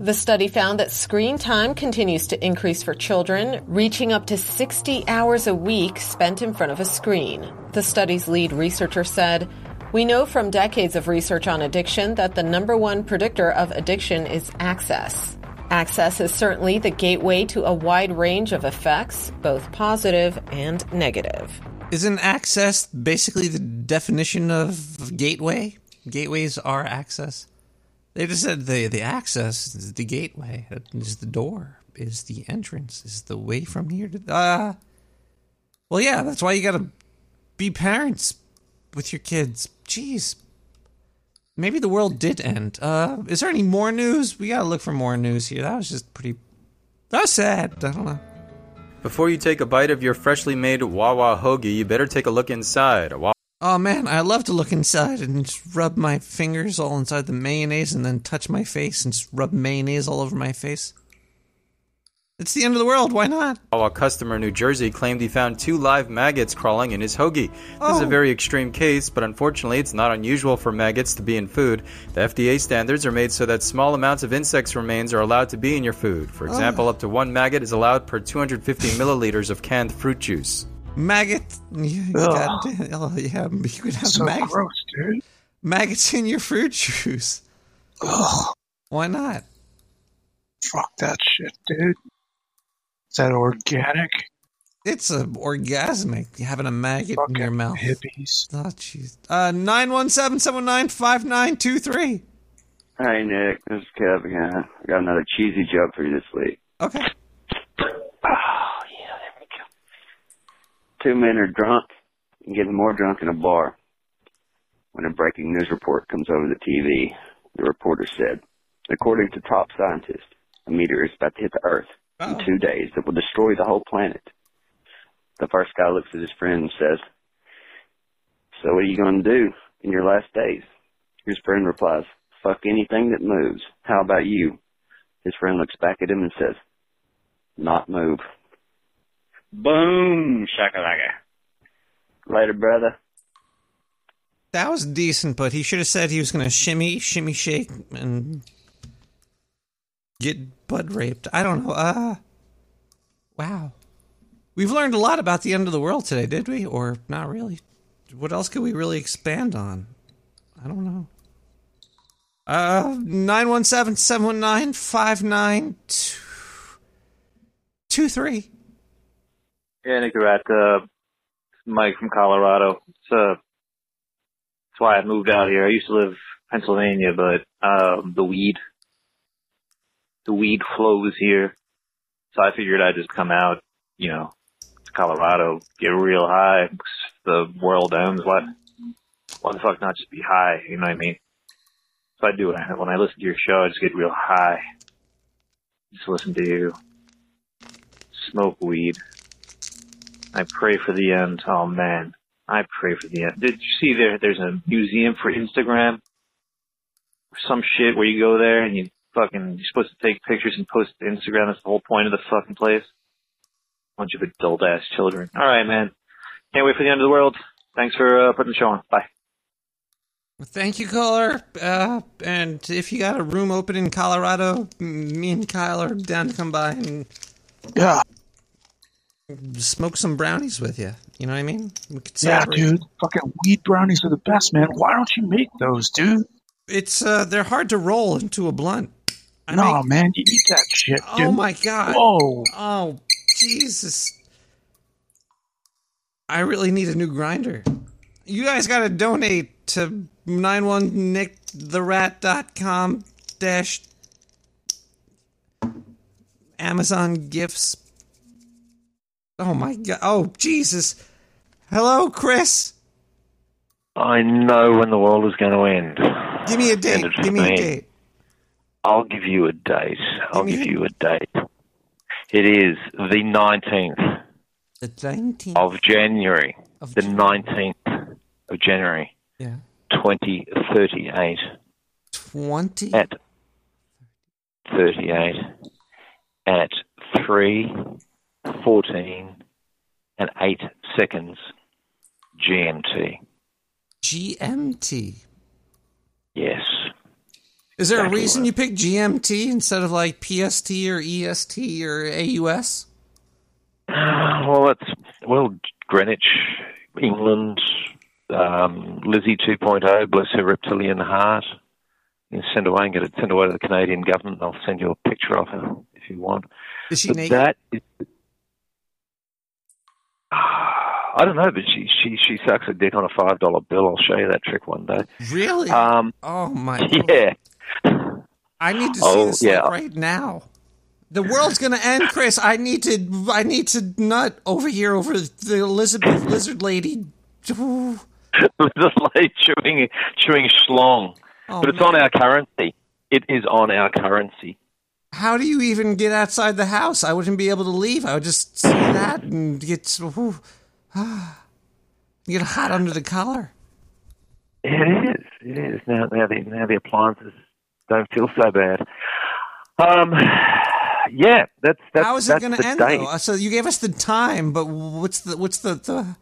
The study found that screen time continues to increase for children, reaching up to 60 hours a week spent in front of a screen. The study's lead researcher said, We know from decades of research on addiction that the number one predictor of addiction is access. Access is certainly the gateway to a wide range of effects, both positive and negative.
Isn't access basically the definition of gateway? Gateways are access. They just said the the access is the gateway, is the door, is the entrance, is the way from here to uh Well, yeah, that's why you got to be parents with your kids. Jeez. Maybe the world did end. Uh, is there any more news? We gotta look for more news here. That was just pretty. That was sad. I don't know.
Before you take a bite of your freshly made Wawa hoagie, you better take a look inside. A
Oh man, I love to look inside and just rub my fingers all inside the mayonnaise and then touch my face and just rub mayonnaise all over my face. It's the end of the world. Why not?
Wawa customer in New Jersey claimed he found two live maggots crawling in his hoagie. This is a
Oh.
very extreme case, but unfortunately, it's not unusual for maggots to be in food. The FDA standards are made so that small amounts of insects remains are allowed to be in your food. For
Oh.
example, up to one maggot is allowed per 250 milliliters of canned fruit juice.
Maggot. Yeah,
Ugh.
goddamn- oh yeah, you could have
So
maggots.
gross, dude.
Maggots in your fruit juice.
Ugh.
Why not?
Fuck that shit, dude. Is that organic?
It's a orgasmic You having a maggot in your mouth.
Hippies.
Oh jeez. Uh, nine one seven seven nine five nine two three.
Hey Nick, this is Kev again. I got another cheesy joke for you this week.
Okay.
Two men are drunk and getting more drunk in a bar. When a breaking news report comes over the TV, the reporter said, according to top scientists, a meteor is about to hit the Earth in two days that will destroy the whole planet. The first guy looks at his friend and says, so what are you going to do in your last days? His friend replies, fuck anything that moves. How about you? His friend looks back at him and says, not move. Boom, shakalaka. Later, brother.
That was decent, but he should have said he was going to shimmy, shimmy, shake, and get butt raped. I don't know. Uh, wow. We've learned a lot about the end of the world today, did we? Or not really? What else could we really expand on? I don't know. Uh, 917 719 5923.
Yeah, Nick Rat, uh, Mike from Colorado. It's, uh, that's why I moved out here. I used to live Pennsylvania, but, um, the weed, the weed flows here. So I figured I'd just come out, you know, to Colorado, get real high. The world ends. What? Why the fuck not just be high? You know what I mean? So I do. When I, when I listen to your show, I just get real high. Just listen to you. Smoke weed. I pray for the end. Oh man, I pray for the end. Did you see there? There's a museum for Instagram. Some shit where you go there and you fucking you're supposed to take pictures and post to Instagram. That's the whole point of the fucking place. Bunch of adult ass children. All right, man. Can't wait for the end of the world. Thanks for uh, putting the show on. Bye.
Thank you, caller. Uh, and if you got a room open in Colorado, me and Kyle are down to come by and
Yeah.
Smoke some brownies with you. You know what I mean?
Yeah, dude. Fucking weed brownies are the best, man. Why don't you make those, dude?
It's uh, they're hard to roll into a blunt. I
no,
make-
man. You eat that shit, dude.
Oh my god!
Whoa.
Oh Jesus! I really need a new grinder. You guys got to donate to 91nicktherat.com dash Amazon gifts. Oh my god! Oh Jesus! Hello, Chris.
I know when the world is going to end.
Give me a date. Give me a date.
I'll give you a date. I'll give you a date. It is the 19th
The 19th
of January. Of the 19th of January.
Yeah.
2038
20.
at 38 at 3 14 and 8 seconds GMT.
GMT.
Yes.
Is there
Exactly
a reason you picked GMT instead of like PST or EST or AUS?
Well, it's well Greenwich, England. Um, Lizzie 2.0, bless her reptilian heart. You send away and get it sent away to the Canadian government. I'll send you a picture of her if you want.
Is she
But
naked?
That is, I don't know, but she she she sucks a dick on a five dollar bill. I'll show you that trick one day.
Really?
Um,
oh my!
Yeah.
I need to see
Oh,
this
yeah.
right now. The world's gonna end, Chris. I need to. I need to nut over here over the Elizabeth Lizard Lady.
The lady chewing chewing schlong.
Oh,
but it's on our currency. It is on our currency.
How do you even get outside the house? I wouldn't be able to leave. I would just see that and get whew, ah, get hot under the collar.
It is. It is. Now, now the now the appliances don't feel so bad. Um, yeah, that's that's
How is it going to end
date.
though? So you gave us the time, but what's the what's the, the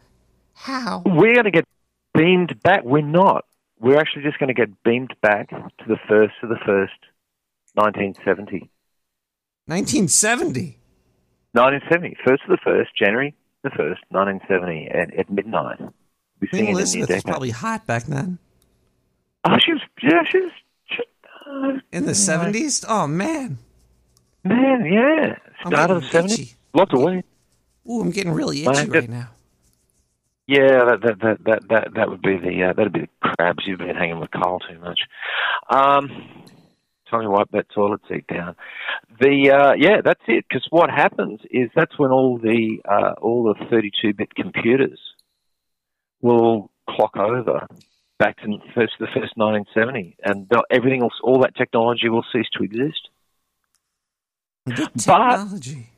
how?
We're going to get beamed back. We're not. We're actually just going to get beamed back to the first of the first, 1970.
1970.
1970. First of the first, January the first, 1970, at, at midnight. We're
Queen
singing the new
Elizabeth was probably hot back then.
Oh, she was. Yeah, she was. She, uh,
In the 70s? Oh man.
Man, yeah. Start of the 70s.
itchy.
Lots of weed.
Ooh, I'm getting really itchy right now.
Yeah, that that that that that, that would be the uh, that'd be the crabs. You've been hanging with Carl too much. Um, time to wipe that toilet seat down. The uh, yeah, that's it. Because what happens is that's when all the uh, all the 32-bit computers will clock over back to the first the first 1970, and everything else, all that technology will cease to exist.
Technology.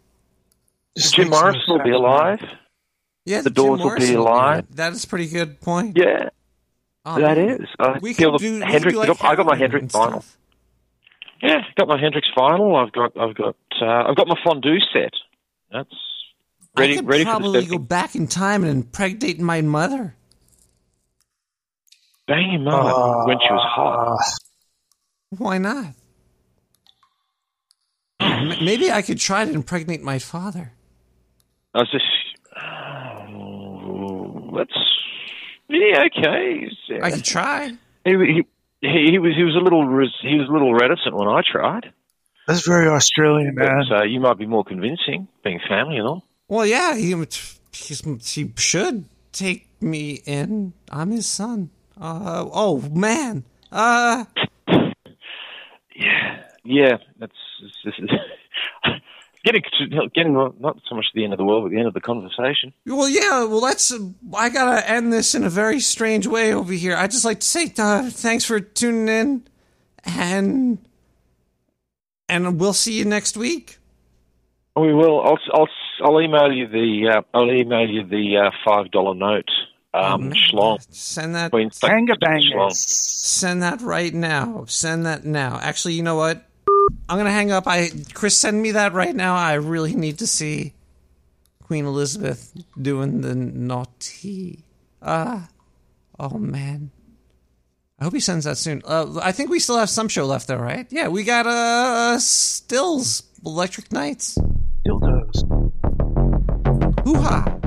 Jim Morrison will be alive.
Yeah,
the
Jim
Doors will be alive.
good. That is a pretty good point.
Yeah.
Oh,
That
man.
is. I
We
feel
could
the
do- we
Hendrix.
do like
I got- my
Halloween
Hendrix
and
vinyl. Yeah, got my Hendrix vinyl. I've got I've got uh, I've got my fondue set. That's ready
I could
ready for the
probably go back in time and impregnate my mother.
Bang your mother when she was hot.
Why not? Oh, maybe I could try to impregnate my father.
I was just. Oh, that's yeah okay.
I could try.
He, he, he, he was he was a little res, he was a little reticent when I tried.
That's very Australian, man.
But uh, you might be more convincing, being family and all.
Well, yeah, he, he's, he should take me in. I'm his son. Uh, oh man. Uh,
Yeah, that's this is getting to, getting not so much the end of the world, but the end of the conversation.
well, yeah. Well, let's. I gotta end this in a very strange way over here. I just like to say uh, thanks for tuning in, and and we'll see you next week.
We will. I'll I'll I'll email you the uh, I'll email you the uh, five dollar note. Um, schlong.
Send that.
Queen- schlong.
Send that right now. Send that now. Actually, you know what? I'm gonna hang up. I Chris, send me that right now. I really need to see Queen Elizabeth doing the naughty. Ah, oh man. I hope he sends that soon. Uh, I think we still have some show left, though, right? Yeah, we got uh Stills Electric Nights.
Dildos.
Hoo ha.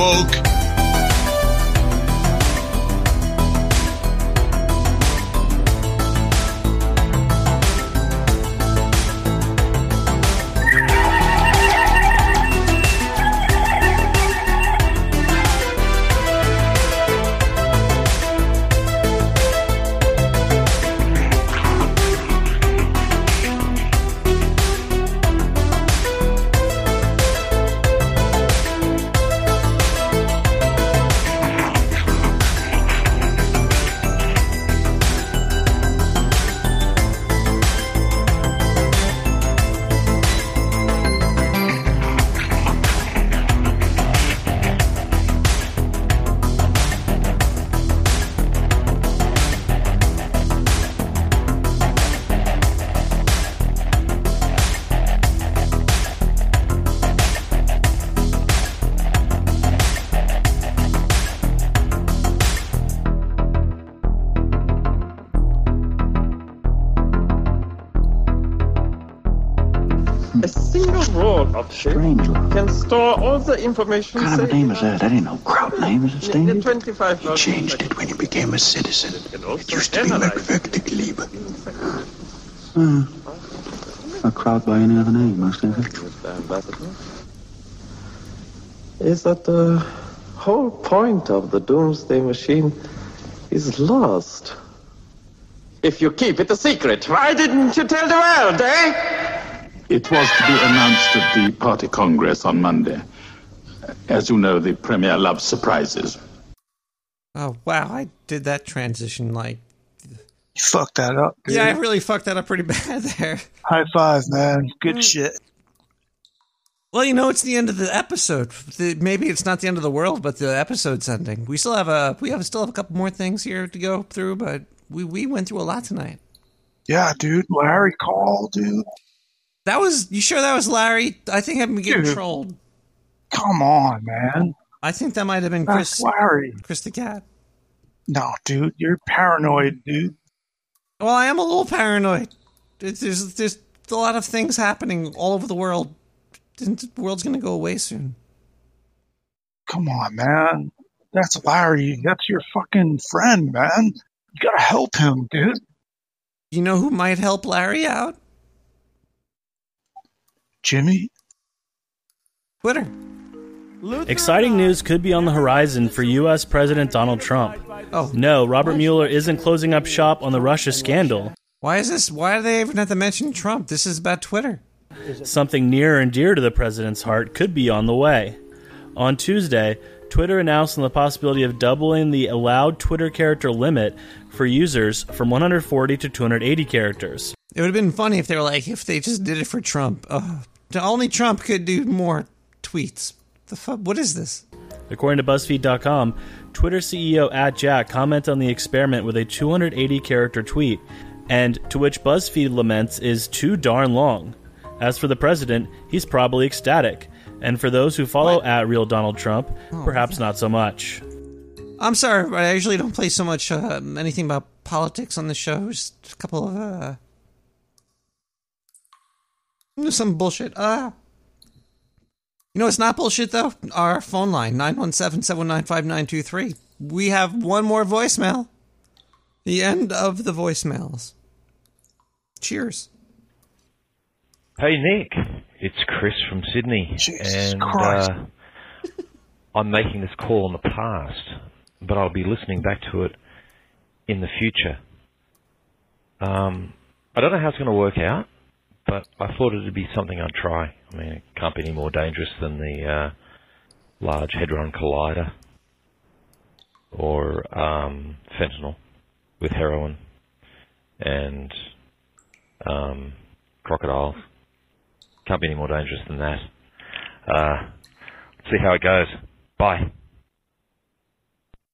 woke. Store all the information.
What kind of a
saved
name is that? That ain't no crowd name, is it,
in
Stingy?
the 25
He changed it when he became a citizen. It used to be Merkwürdig Hmm. A crowd by any other name, most of it.
Is that the whole point of the Doomsday Machine is lost? If you keep it a secret, why didn't you tell the world, eh?
It was to be announced at the party congress on Monday. As you know, the Premier loves surprises.
Oh wow, I did that transition like
You fucked that up. Dude.
Yeah, I really fucked that up pretty bad there.
High five, man. Good shit.
Well, you know, it's the end of the episode. The- Maybe it's not the end of the world, but the episode's ending. We still have a we have still have a couple more things here to go through, but we we went through a lot tonight.
Yeah, dude. Larry called, dude.
That was you sure that was Larry? I think I've been getting
Dude.
trolled.
Come on, man.
I think that might have been
That's
Chris
Larry.
Chris the cat.
No, dude. You're paranoid, dude.
Well, I am a little paranoid. There's there's, there's a lot of things happening all over the world. The world's gonna go away soon.
Come on, man. That's Larry. That's your fucking friend, man. You gotta help him, dude.
You know who might help Larry out?
Jimmy?
Twitter.
Exciting news could be on the horizon for U.S. President Donald Trump.
Oh.
No, Robert Mueller isn't closing up shop on the Russia scandal.
Why is this? Why do they even have to mention Trump? This is about Twitter.
Something near and dear to the president's heart could be on the way. On Tuesday, Twitter announced the possibility of doubling the allowed Twitter character limit for users from 140 to 280 characters.
It would have been funny if they were like, if they just did it for Trump. Uh, only Trump could do more tweets. The fuck? What is this?
According to BuzzFeed.com, Twitter CEO at Jack commented on the experiment with a 280 character tweet, and to which BuzzFeed laments is too darn long. As for the president, he's probably ecstatic, and for those who follow at Real Donald Trump, perhaps not so much.
I'm sorry, but I usually don't play so much uh, anything about politics on the show. Just a couple of uh, some bullshit. Uh, you know, it's not bullshit though. Our phone line 917-719-5923. We have one more voicemail. The end of the voicemails. Cheers.
Hey Nick, it's Chris from Sydney, and
Christ.
uh, I'm making this call in the past, but I'll be listening back to it in the future. Um, I don't know how it's going to work out, but I thought it'd be something I'd try. I mean, it can't be any more dangerous than the uh, Large Hadron Collider or um, fentanyl with heroin and um, crocodiles. Can't be any more dangerous than that. Uh, see how it goes. Bye.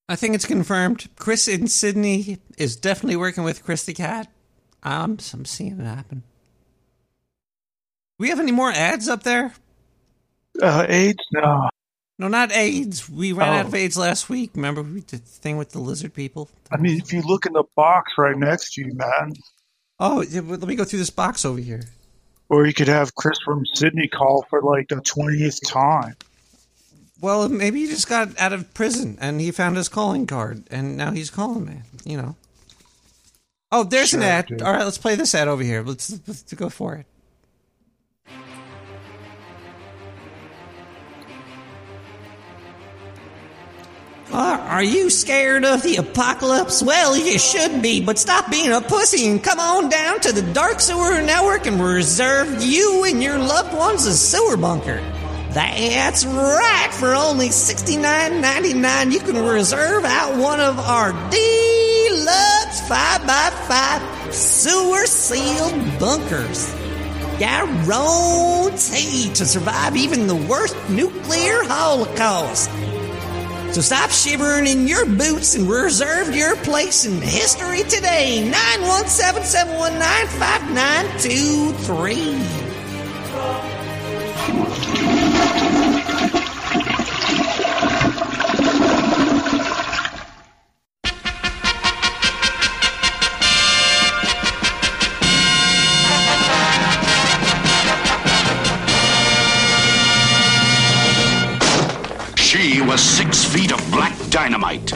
I think it's confirmed. Chris in Sydney is definitely working with Chris the Cat. I'm, I'm seeing it happen. We have any more ads up there?
Uh, AIDS? No.
No, not AIDS. We ran out
Oh.
of AIDS last week. Remember we did the thing with the lizard people?
I mean, if you look in the box right next to you, man,
Oh, let me go through this box over here.
or you could have Chris from Sydney call for like the twentieth time.
Well, maybe he just got out of prison and he found his calling card, and now he's calling me. You know. Oh, there's an ad.
dude.
All right, let's play this ad over here. Let's, let's go for it.
Are you scared of the apocalypse? Well, you should be, but stop being a pussy and come on down to the Dark Sewer Network and reserve you and your loved ones a sewer bunker. That's right. For only $69.99, you can reserve out one of our deluxe 5x5 sewer sealed bunkers. Guaranteed to survive even the worst nuclear holocaust. So stop shivering in your boots and reserve your place in history today. 917 719 5923.
Feet of black dynamite.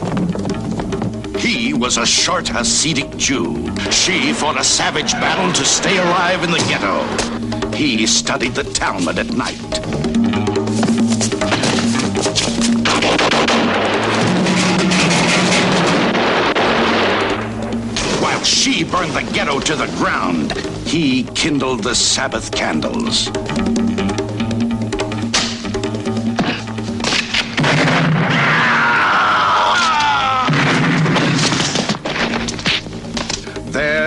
He was a short Hasidic Jew. She fought a savage battle to stay alive in the ghetto. He studied the Talmud at night. While she burned the ghetto to the ground, he kindled the Sabbath candles.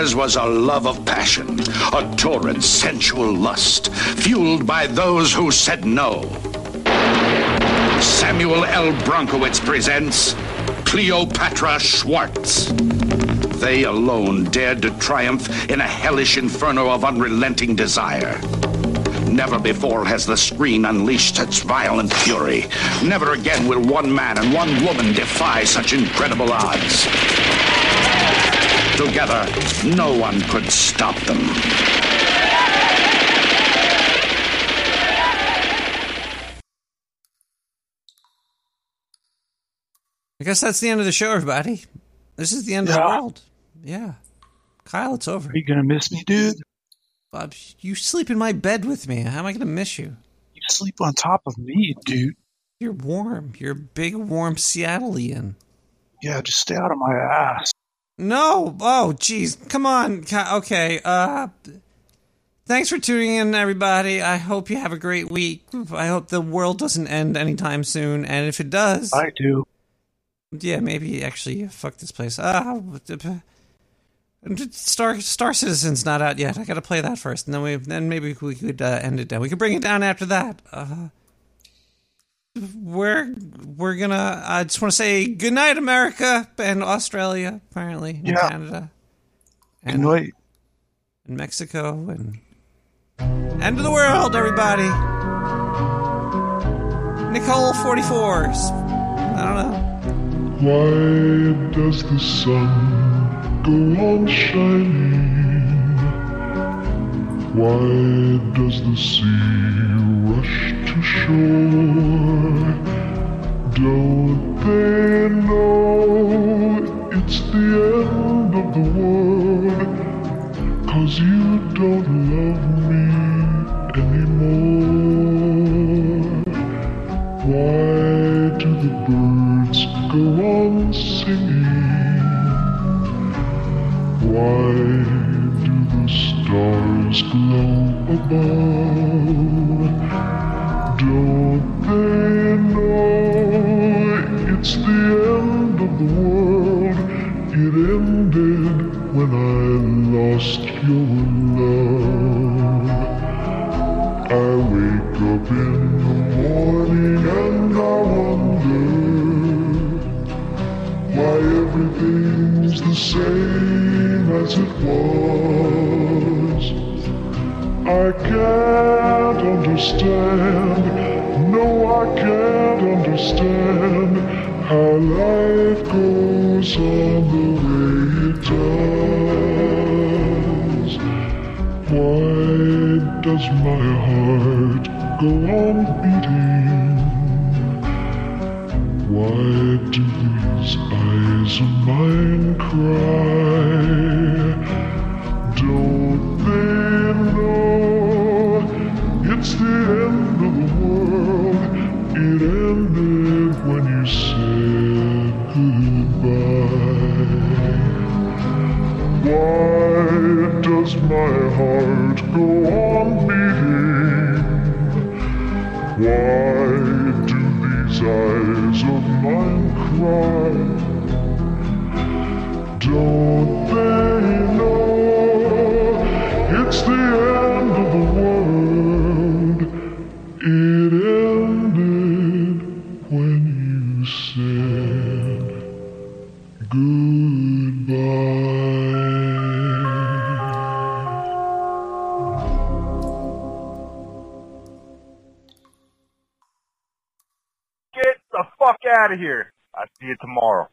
Theirs was a love of passion, a torrid, sensual lust, fueled by those who said no. Samuel L. Bronkowitz presents Cleopatra Schwartz. They alone dared to triumph in a hellish inferno of unrelenting desire. Never before has the screen unleashed such violent fury. Never again will one man and one woman defy such incredible odds. Together, no one could stop them.
I guess that's the end of the show, everybody. This is the end of the world. Yeah. Kyle, it's over.
Are you gonna miss me, dude?
Bob, you sleep in my bed with me. How am I going to miss you?
You sleep on top of me, dude.
You're warm. You're a big, warm Seattleian.
Yeah, just stay out of my ass.
No. Oh, jeez. Come on. Okay. Uh, thanks for tuning in, everybody. I hope you have a great week. I hope the world doesn't end anytime soon. And if it does,
I do.
Yeah, maybe actually fuck this place. Ah, Star Star Citizen's not out yet. I got to play that first, and then we then maybe we could uh, end it down. We could bring it down after that. Uh, we're we're gonna. I just want to say good night, America and Australia, apparently, and
Yeah.
Canada,
Good night.
and Mexico, and end of the world, everybody. Nicole forty fours. I don't know.
Why does the sun go on shining? Why does the sea rush to shore? Don't they know it's the end of the world? Cause you don't love me anymore. Why do the birds go on singing? Why do the stars glow above? Don't they know it's the end of the world? It ended when I lost your love. I wake up in the morning and I wonder why everything's the same as it was. I can't understand, no, I can't understand how life goes on the way it does. Why does my heart go on beating Why do these eyes of mine cry? Don't ended when you said goodbye. Why does my heart go on beating? Why do these eyes of mine cry? Don't they know
out of here. I'll see you tomorrow.